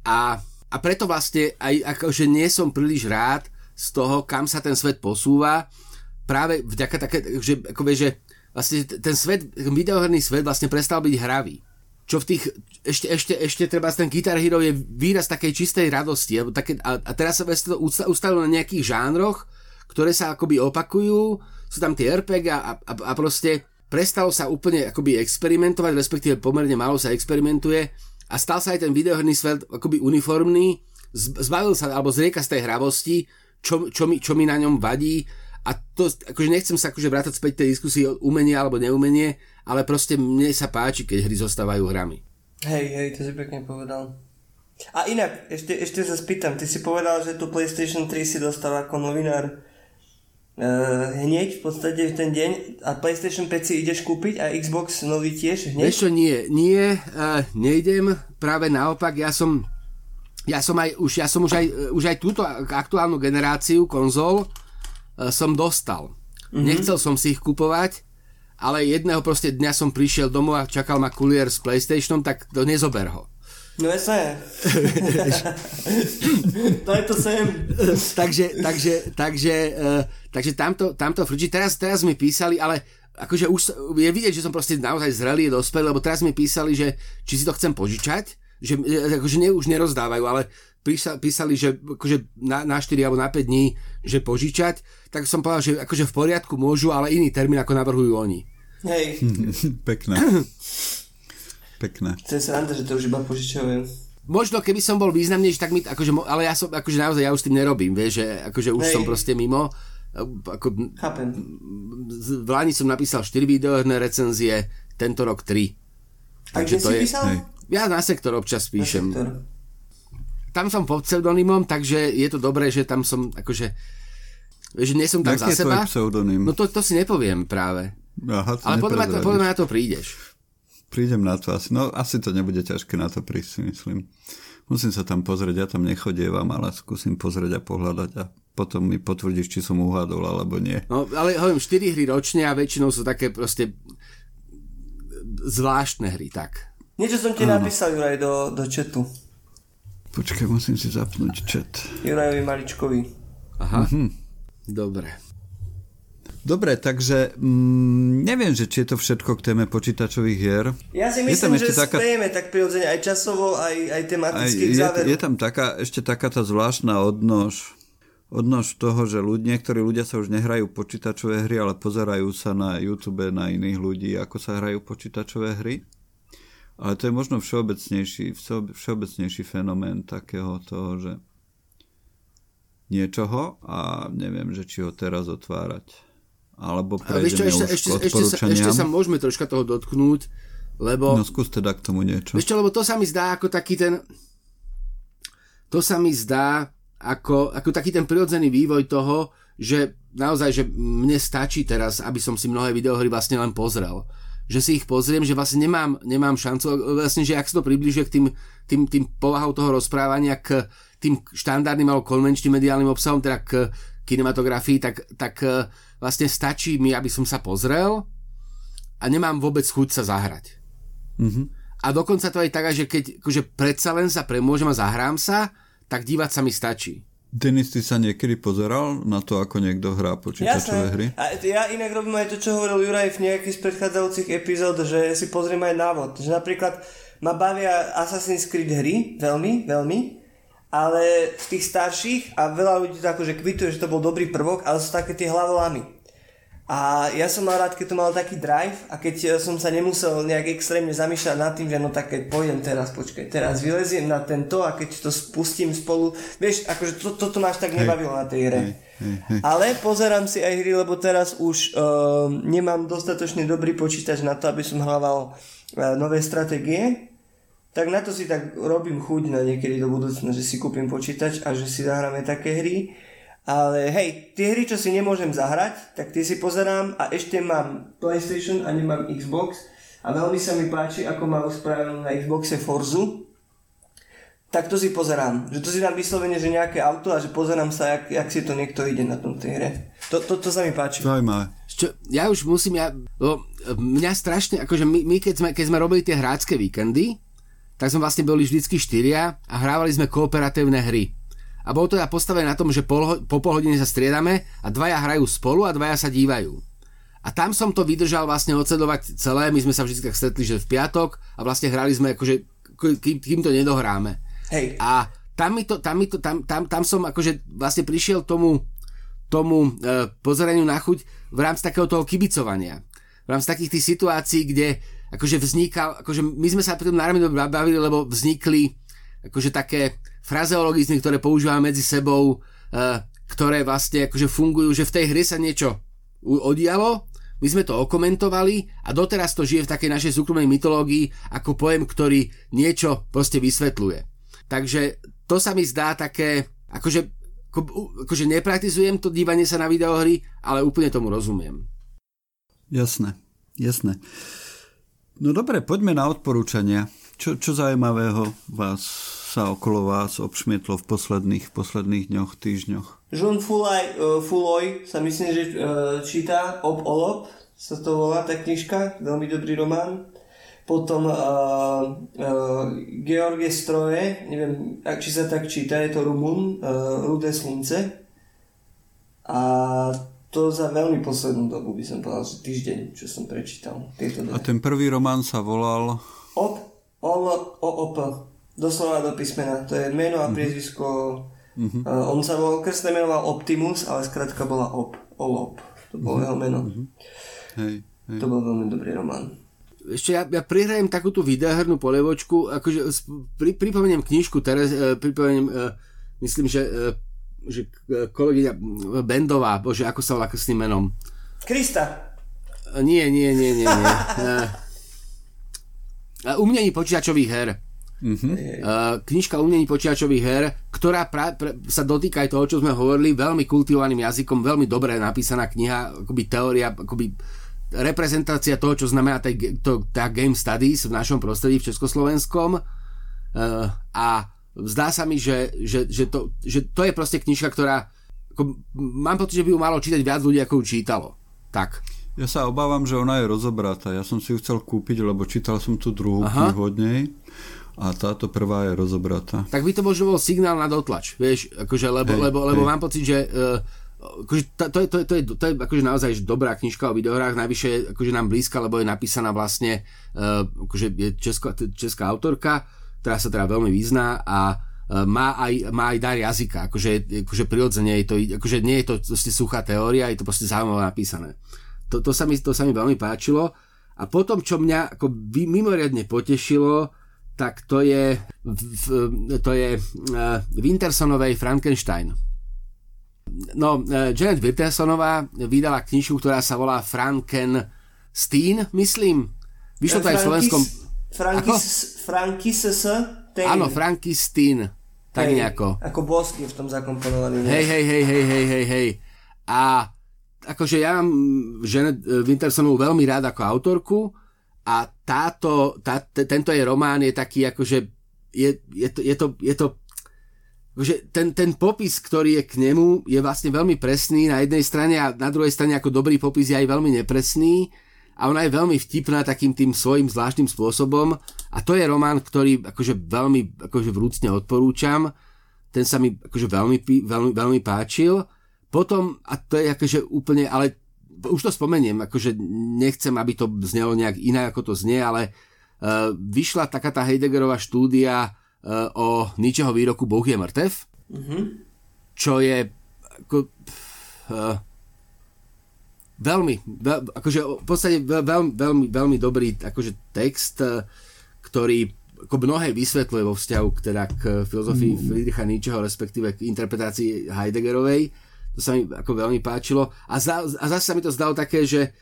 A, a preto vlastne aj akože nie som príliš rád, z toho, kam sa ten svet posúva, práve vďaka také, že, ako vie, že vlastne ten svet, ten videoherný svet vlastne prestal byť hravý. Čo v tých, ešte, ešte, ešte treba ten Guitar Hero je výraz takej čistej radosti. Také, a, a teraz sa to ustavilo na nejakých žánroch, ktoré sa akoby opakujú, sú tam tie RPG a, a, a proste prestalo sa úplne akoby experimentovať, respektíve pomerne málo sa experimentuje a stal sa aj ten videoherný svet akoby uniformný, zbavil sa alebo zrieka z tej hravosti, čo, čo, mi, čo mi na ňom vadí a to, akože nechcem sa akože vrátať späť tej diskusii o umenie alebo neumenie, ale proste mne sa páči, keď hry zostávajú hrami. Hej, hej, to si pekne povedal. A inak, ešte, ešte sa spýtam, ty si povedal, že tu PlayStation 3 si dostal ako novinár uh, hneď v podstate v ten deň a PlayStation 5 si ideš kúpiť a Xbox nový tiež hneď? Vieš čo, nie, nie, uh, nejdem, práve naopak, ja som ja som aj, už, ja som už aj, už aj túto aktuálnu generáciu konzol uh, som dostal. Mm-hmm. Nechcel som si ich kupovať, ale jedného proste dňa som prišiel domov a čakal ma kulier s Playstationom, tak to nezober ho. No jasné. to je to sem. takže, takže, takže, uh, takže tamto, tamto frčí. Teraz, teraz mi písali, ale akože už je vidieť, že som proste naozaj zrelý, dospelý, lebo teraz mi písali, že či si to chcem požičať že akože ne, už nerozdávajú, ale písali, písali že akože na, na 4 alebo na 5 dní, že požičať, tak som povedal, že akože v poriadku môžu, ale iný termín ako navrhujú oni. Hej. Pekné. Pekné. Sa rada, že to už iba požičajú. Možno keby som bol významnejší, tak mi, akože, ale ja som, akože naozaj ja už s tým nerobím, vieš, že akože už Hej. som proste mimo. Ako, Chápem. v Lani som napísal 4 videoherné recenzie, tento rok 3. A kde si písal? hej. Ja na sektor občas píšem. Sektor. Tam som pod pseudonymom, takže je to dobré, že tam som akože že nie som tam Aký za je tvoj seba. pseudonym? No to, to si nepoviem práve. Aha, to Ale podľa mňa, to, podľa mňa na to prídeš. Prídem na to asi. No asi to nebude ťažké na to prísť, si myslím. Musím sa tam pozrieť, ja tam nechodievam, ale skúsim pozrieť a pohľadať a potom mi potvrdíš, či som uhádol alebo nie. No, ale hovorím, 4 hry ročne a väčšinou sú také proste zvláštne hry, tak. Niečo som ti napísal, Juraj, do, do chatu. Počkaj, musím si zapnúť chat. Jurajovi Maličkovi. Aha. Dobre. Dobre, takže mm, neviem, že či je to všetko k téme počítačových hier. Ja si Je tam myslím, že taká- spiejeme tak prirodzene aj časovo, aj, aj Aj tematicky k je, záveru. je tam taká, ešte taká tá zvláštna odnož, odnož toho, že ľudí, niektorí ľudia sa už nehrajú počítačové hry, ale pozerajú sa na YouTube na iných ľudí, ako sa hrajú počítačové hry. Ale to je možno všeobecnejší, všeobe- všeobecnejší fenomén takého toho, že niečoho a neviem, že či ho teraz otvárať. Alebo vieš čo, prejdeme ešte, už ešte, ešte, sa, ešte sa môžeme troška toho dotknúť, lebo... No skús teda k tomu niečo. Čo, lebo to sa mi zdá ako taký ten... To sa mi zdá ako, ako taký ten prirodzený vývoj toho, že naozaj, že mne stačí teraz, aby som si mnohé videohry vlastne len pozrel. Že si ich pozriem, že vlastne nemám, nemám šancu, vlastne, že ak sa to približuje k tým, tým, tým povahou toho rozprávania k tým štandardným alebo konvenčným mediálnym obsahom, teda k kinematografii, tak, tak eh, vlastne stačí mi, aby som sa pozrel a nemám vôbec chuť sa zahrať. A dokonca to aj tak, že keď akože predsa len sa premôžem a zahrám sa, tak dívať sa mi stačí. Denis, ty sa niekedy pozeral na to, ako niekto hrá počítačové hry? A ja inak robím aj to, čo hovoril Juraj v nejakých z predchádzajúcich epizód, že si pozriem aj návod. Že napríklad ma bavia Assassin's Creed hry, veľmi, veľmi, ale z tých starších a veľa ľudí to akože kvituje, že to bol dobrý prvok, ale sú také tie hlavolamy. A ja som mal rád, keď to mal taký drive a keď eh, som sa nemusel nejak extrémne zamýšľať nad tým, že no tak keď pôjdem teraz, počkaj, teraz vyleziem na tento a keď to spustím spolu, vieš, akože to, toto ma až tak nebavilo na tej hre. Ale pozerám si aj hry, lebo teraz už uh, nemám dostatočne dobrý počítač na to, aby som hľadal uh, nové stratégie. Tak na to si tak robím chuť na niekedy do budúcna, že si kúpim počítač a že si zahráme také hry. Ale hej, tie hry, čo si nemôžem zahrať, tak tie si pozerám a ešte mám PlayStation a nemám Xbox a veľmi sa mi páči, ako majú spravenú na Xboxe Forzu. Tak to si pozerám. Že to si dám vyslovene, že nejaké auto a že pozerám sa, jak, jak si to niekto ide na tom tej hre. To, to, to sa mi páči. Zaujímavé. Čo, ja už musím, ja, lebo mňa strašne, akože my, my keď, sme, keď sme robili tie hrácké víkendy, tak sme vlastne boli vždycky štyria a hrávali sme kooperatívne hry. A bolo to teda postavené na tom, že pol, po pol hodine sa striedame a dvaja hrajú spolu a dvaja sa dívajú. A tam som to vydržal vlastne odsledovať celé, my sme sa vždy tak stretli, že v piatok a vlastne hrali sme akože, kým, kým to nedohráme. Hej. A tam, mi to, tam, mi to, tam, tam, tam som akože vlastne prišiel tomu, tomu e, pozeraniu na chuť v rámci takého toho kibicovania. V rámci takých tých situácií, kde akože vznikal, akože my sme sa pri tom náramne bavili, lebo vznikli akože také frazeologizmy, ktoré používame medzi sebou, e, ktoré vlastne akože fungujú, že v tej hre sa niečo odialo, my sme to okomentovali a doteraz to žije v takej našej súkromnej mytológii ako pojem, ktorý niečo proste vysvetľuje. Takže to sa mi zdá také, akože, ako, akože nepraktizujem to dívanie sa na videohry, ale úplne tomu rozumiem. Jasné, jasné. No dobre, poďme na odporúčania. Čo, čo zaujímavého vás sa okolo vás obšmietlo v posledných, posledných dňoch, týždňoch? Jean Fulaj, uh, Fuloy sa myslím, že uh, číta Ob Olop, sa to volá tá knižka, veľmi dobrý román. Potom uh, uh, George Stroje, neviem, či sa tak číta, je to Rumun, uh, Rudé slunce. A to za veľmi poslednú dobu by som povedal, že týždeň, čo som prečítal. Tieto A ten prvý román sa volal... Op, ol, o, op. Doslova do písmena. To je meno a priezvisko. Uh, on sa volal, krstné menoval Optimus, ale skratka bola Op. Olop. To bolo jeho meno. Hej, hej. To bol veľmi dobrý román. Ešte ja, ja prihrajem takú tú videohernú polievočku, akože pri, pripomeniem knižku, teraz, e, pripomeniem, e, myslím, že e, že kolegyňa Bendová, bože, ako sa volá s tým menom? Krista. Nie, nie, nie, nie, nie. Umnení počítačových her. Uh-huh. Knižka umení počítačových her, ktorá pra, pra, sa dotýka aj toho, čo sme hovorili, veľmi kultivovaným jazykom, veľmi dobre napísaná kniha, akoby teória, akoby reprezentácia toho, čo znamená tej, to, tá game studies v našom prostredí v Československom. Uh, a zdá sa mi, že, že, že, to, že to je proste knižka, ktorá ako, mám pocit, že by ju malo čítať viac ľudí, ako ju čítalo. Tak. Ja sa obávam, že ona je rozobratá. Ja som si ju chcel kúpiť, lebo čítal som tú druhú Aha. knihu od nej a táto prvá je rozobratá. Tak by to možno bol signál na dotlač, vieš, akože, lebo, hej, lebo, lebo mám pocit, že uh, akože to, to, to, to, je, to je akože naozaj dobrá knižka o videohrách, najvyššie akože nám blízka, lebo je napísaná vlastne, uh, akože je česká, česká autorka, ktorá sa teda veľmi vyzná a uh, má aj, má aj dar jazyka, akože, akože prirodzene je to, akože nie je to proste suchá teória, je to proste zaujímavé napísané to, to, sa mi, to sa mi veľmi páčilo. A potom, čo mňa ako mimoriadne potešilo, tak to je, to je uh, Wintersonovej Frankenstein. No, uh, Janet Wintersonová vydala knižku, ktorá sa volá Frankenstein, myslím. Vyšlo to aj v slovenskom... Frankis, Frankis, Áno, Frankenstein. Tak hej, nejako. Ako bosky v tom zakomponovaný. Hej, hej, hej, hej, hej, hej, hej. A akože ja mám Janet Wintersonovú veľmi rád ako autorku a táto, tá, tento je román je taký akože je, je to, je to, je to akože ten, ten popis, ktorý je k nemu, je vlastne veľmi presný na jednej strane a na druhej strane ako dobrý popis je aj veľmi nepresný a ona je veľmi vtipná takým tým svojim zvláštnym spôsobom a to je román, ktorý akože veľmi akože vrúcne odporúčam. Ten sa mi akože veľmi, veľmi, veľmi páčil. Potom, a to je akože úplne, ale už to spomeniem, akože nechcem, aby to znelo nejak inak, ako to znie, ale uh, vyšla taká tá Heideggerová štúdia uh, o ničeho výroku Boh je mŕtev, mm-hmm. čo je ako, uh, veľmi, veľ, akože v podstate veľmi, veľmi, veľmi dobrý akože text, ktorý ako mnohé vysvetľuje vo vzťahu k, teda k filozofii mm. Friedricha Nietzscheho, respektíve k interpretácii Heideggerovej to sa mi ako veľmi páčilo. A, za, a zase sa mi to zdalo také, že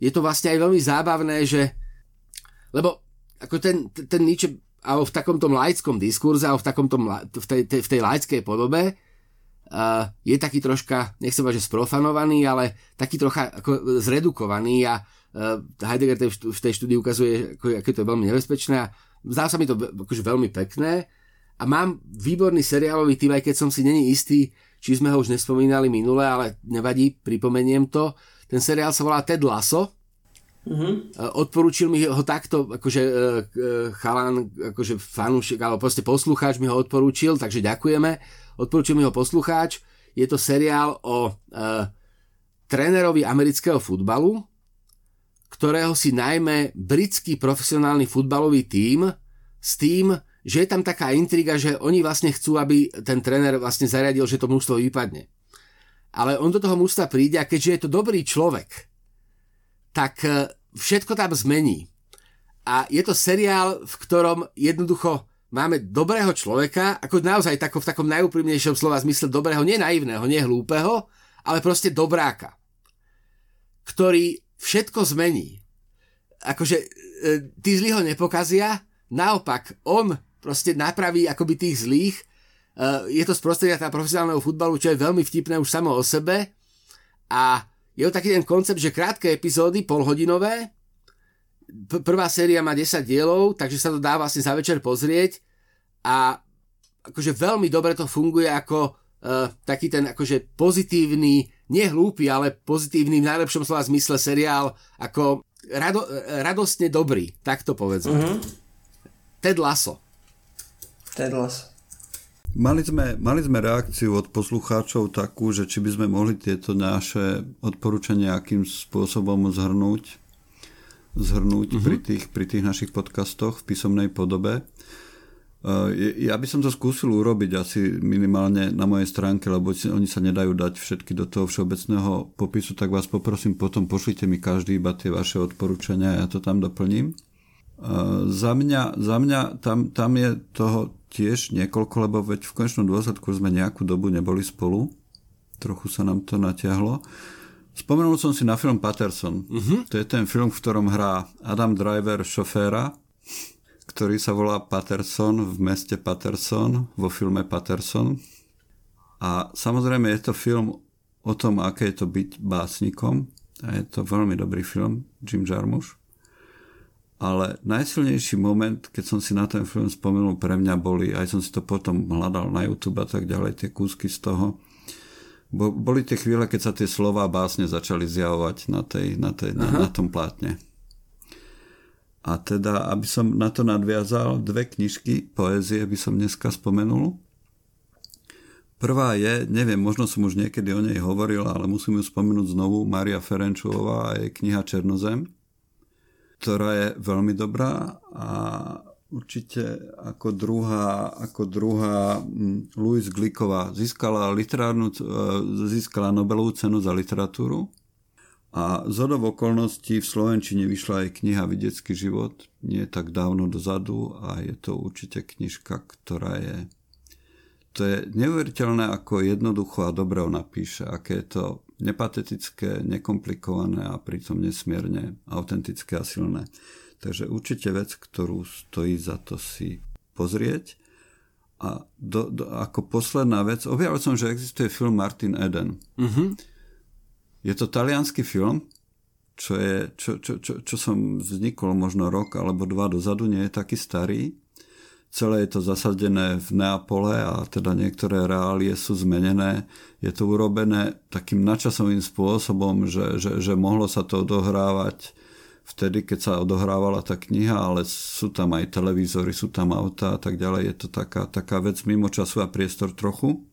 je to vlastne aj veľmi zábavné, že lebo ako ten, ten Nietzsche alebo v takomto laickom diskurze alebo v, takomto, v, tej, tej, v tej laickej podobe uh, je taký troška, nechcem že sprofanovaný, ale taký trocha ako zredukovaný a uh, Heidegger tej, v tej štúdii ukazuje, ako, ako to je veľmi nebezpečné a zdá sa mi to akože veľmi pekné a mám výborný seriálový tým, aj keď som si není istý, či sme ho už nespomínali minule, ale nevadí, pripomeniem to. Ten seriál sa volá Ted Lasso. Uh-huh. Odporúčil mi ho takto, akože e, e, chalan, akože fanúšik, alebo proste poslucháč mi ho odporúčil, takže ďakujeme. Odporúčil mi ho poslucháč. Je to seriál o uh, trénerovi amerického futbalu, ktorého si najmä britský profesionálny futbalový tím s tým že je tam taká intriga, že oni vlastne chcú, aby ten tréner vlastne zariadil, že to mužstvo vypadne. Ale on do toho mužstva príde a keďže je to dobrý človek, tak e, všetko tam zmení. A je to seriál, v ktorom jednoducho máme dobrého človeka, ako naozaj tako, v takom najúprimnejšom slova zmysle dobrého, nie naivného, nie hlúpeho, ale proste dobráka, ktorý všetko zmení. Akože e, tí zlí ho nepokazia, naopak on proste napraví akoby tých zlých. Uh, je to z prostredia profesionálneho futbalu, čo je veľmi vtipné už samo o sebe. A je to taký ten koncept, že krátke epizódy, polhodinové, prvá séria má 10 dielov, takže sa to dá vlastne za večer pozrieť a akože veľmi dobre to funguje ako uh, taký ten akože pozitívny, nie hlúpy, ale pozitívny v najlepšom slova zmysle seriál ako rado, radostne dobrý, tak to povedzme. Mm-hmm. Ted Lasso. Tedlas. Mali sme, mali sme reakciu od poslucháčov takú, že či by sme mohli tieto naše odporúčania akým spôsobom zhrnúť, zhrnúť uh-huh. pri, tých, pri tých našich podcastoch v písomnej podobe. Uh, ja by som to skúsil urobiť asi minimálne na mojej stránke, lebo oni sa nedajú dať všetky do toho všeobecného popisu, tak vás poprosím potom pošlite mi každý iba tie vaše odporúčania ja to tam doplním. Uh, za mňa, za mňa tam, tam je toho tiež niekoľko, lebo veď v konečnom dôsledku sme nejakú dobu neboli spolu. Trochu sa nám to natiahlo. Spomenul som si na film Patterson. Uh-huh. To je ten film, v ktorom hrá Adam Driver šoféra, ktorý sa volá Patterson v meste Patterson, vo filme Patterson. A samozrejme je to film o tom, aké je to byť básnikom. A je to veľmi dobrý film, Jim Jarmusch. Ale najsilnejší moment, keď som si na ten film spomenul, pre mňa boli, aj som si to potom hľadal na YouTube a tak ďalej, tie kúsky z toho, bo, boli tie chvíle, keď sa tie slova básne začali zjavovať na, tej, na, tej, na, na tom plátne. A teda, aby som na to nadviazal, dve knižky poézie by som dneska spomenul. Prvá je, neviem, možno som už niekedy o nej hovoril, ale musím ju spomenúť znovu, Maria Ferenčová a jej kniha Černozem ktorá je veľmi dobrá a určite ako druhá, ako druhá mm, Louis Gliková získala, literárnu, e, získala Nobelovú cenu za literatúru. A z okolností v Slovenčine vyšla aj kniha Videcký život. Nie tak dávno dozadu a je to určite knižka, ktorá je to je neuveriteľné, ako jednoducho a dobre ona píše, aké je to nepatetické, nekomplikované a pritom nesmierne autentické a silné. Takže určite vec, ktorú stojí za to si pozrieť. A do, do, ako posledná vec, objavil som, že existuje film Martin Eden. Mm-hmm. Je to talianský film, čo, je, čo, čo, čo, čo som vznikol možno rok alebo dva dozadu, nie je taký starý Celé je to zasadené v Neapole a teda niektoré reálie sú zmenené. Je to urobené takým načasovým spôsobom, že, že, že mohlo sa to odohrávať vtedy, keď sa odohrávala tá kniha, ale sú tam aj televízory, sú tam auta a tak ďalej. Je to taká, taká vec mimo času a priestor trochu.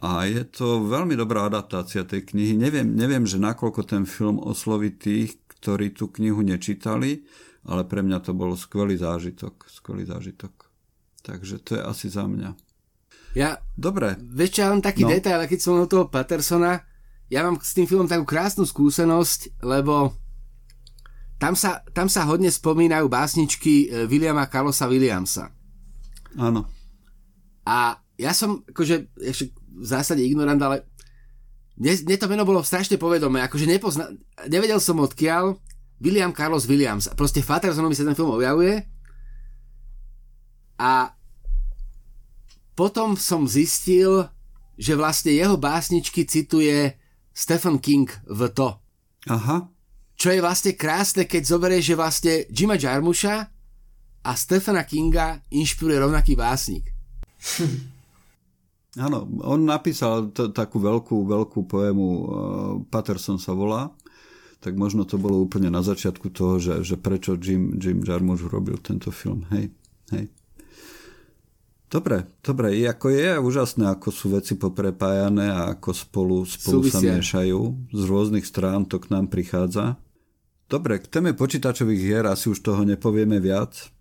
A je to veľmi dobrá adaptácia tej knihy. Neviem, neviem že nakoľko ten film osloví tých, ktorí tú knihu nečítali, ale pre mňa to bol skvelý zážitok. Skvelý zážitok. Takže to je asi za mňa. Ja, Dobre. Vieš, ja mám taký no. detail, keď som od toho Pattersona, ja mám s tým filmom takú krásnu skúsenosť, lebo tam sa, tam sa hodne spomínajú básničky e, Williama Carlosa Williamsa. Áno. A ja som, akože, ešte v zásade ignorant, ale mne, mne to meno bolo strašne povedomé, akože nepozna, nevedel som odkiaľ, William Carlos Williams. Proste v Pattersonovi sa ten film objavuje a potom som zistil, že vlastne jeho básničky cituje Stephen King v to. Aha. Čo je vlastne krásne, keď zoberieš, že vlastne Jima Jarmusha a Stephena Kinga inšpiruje rovnaký básnik. Áno, on napísal t- takú veľkú, veľkú poému, uh, Patterson sa volá, tak možno to bolo úplne na začiatku toho, že, že prečo Jim, Jim Jarmusch robil tento film. Hej, hej. Dobre, dobre, ako je úžasné, ako sú veci poprepájané a ako spolu, spolu sa miešajú. Z rôznych strán to k nám prichádza. Dobre, k téme počítačových hier asi už toho nepovieme viac.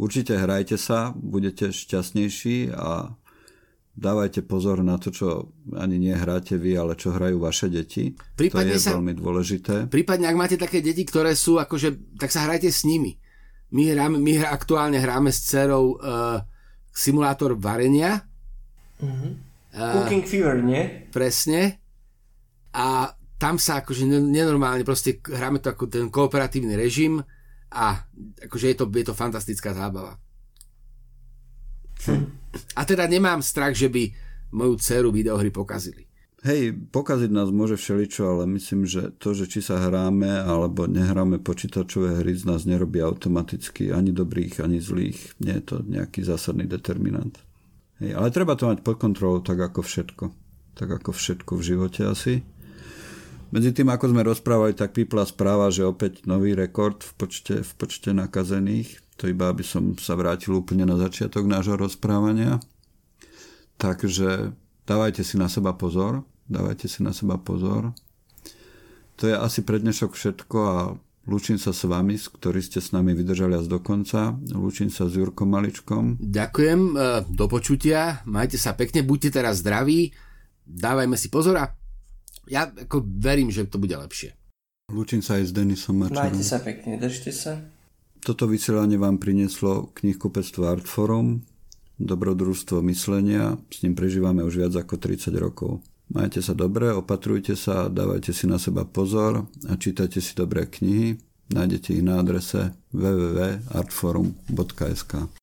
Určite hrajte sa, budete šťastnejší a dávajte pozor na to, čo ani nehráte vy, ale čo hrajú vaše deti. Prípadne to je sa, veľmi dôležité. Prípadne, ak máte také deti, ktoré sú akože, tak sa hrajte s nimi. My, hráme, my hra, aktuálne hráme s dcerou uh, simulátor varenia. Uh-huh. Uh, Cooking Fever, nie? Presne. A tam sa akože nenormálne proste hráme to ako ten kooperatívny režim a akože je to, je to fantastická zábava. Hm. A teda nemám strach, že by moju dceru videohry pokazili. Hej, pokaziť nás môže všeličo, ale myslím, že to, že či sa hráme alebo nehráme počítačové hry z nás nerobí automaticky ani dobrých, ani zlých. Nie je to nejaký zásadný determinant. Hej, ale treba to mať pod kontrolou tak ako všetko. Tak ako všetko v živote asi. Medzi tým, ako sme rozprávali, tak vypla správa, že opäť nový rekord v počte, v počte nakazených to iba aby som sa vrátil úplne na začiatok nášho rozprávania. Takže dávajte si na seba pozor, dávajte si na seba pozor. To je asi pre dnešok všetko a Lúčim sa s vami, ktorí ste s nami vydržali až do konca. Lúčim sa s Jurkom Maličkom. Ďakujem, e, do počutia. Majte sa pekne, buďte teraz zdraví. Dávajme si pozor a ja ako verím, že to bude lepšie. Lúčim sa aj s Denisom Mačerom. Majte sa pekne, držte sa. Toto vysielanie vám prinieslo knihkupectvo Artforum. dobrodružstvo myslenia, s ním prežívame už viac ako 30 rokov. Majte sa dobre, opatrujte sa, dávajte si na seba pozor a čítajte si dobré knihy. Nájdete ich na adrese www.artforum.sk.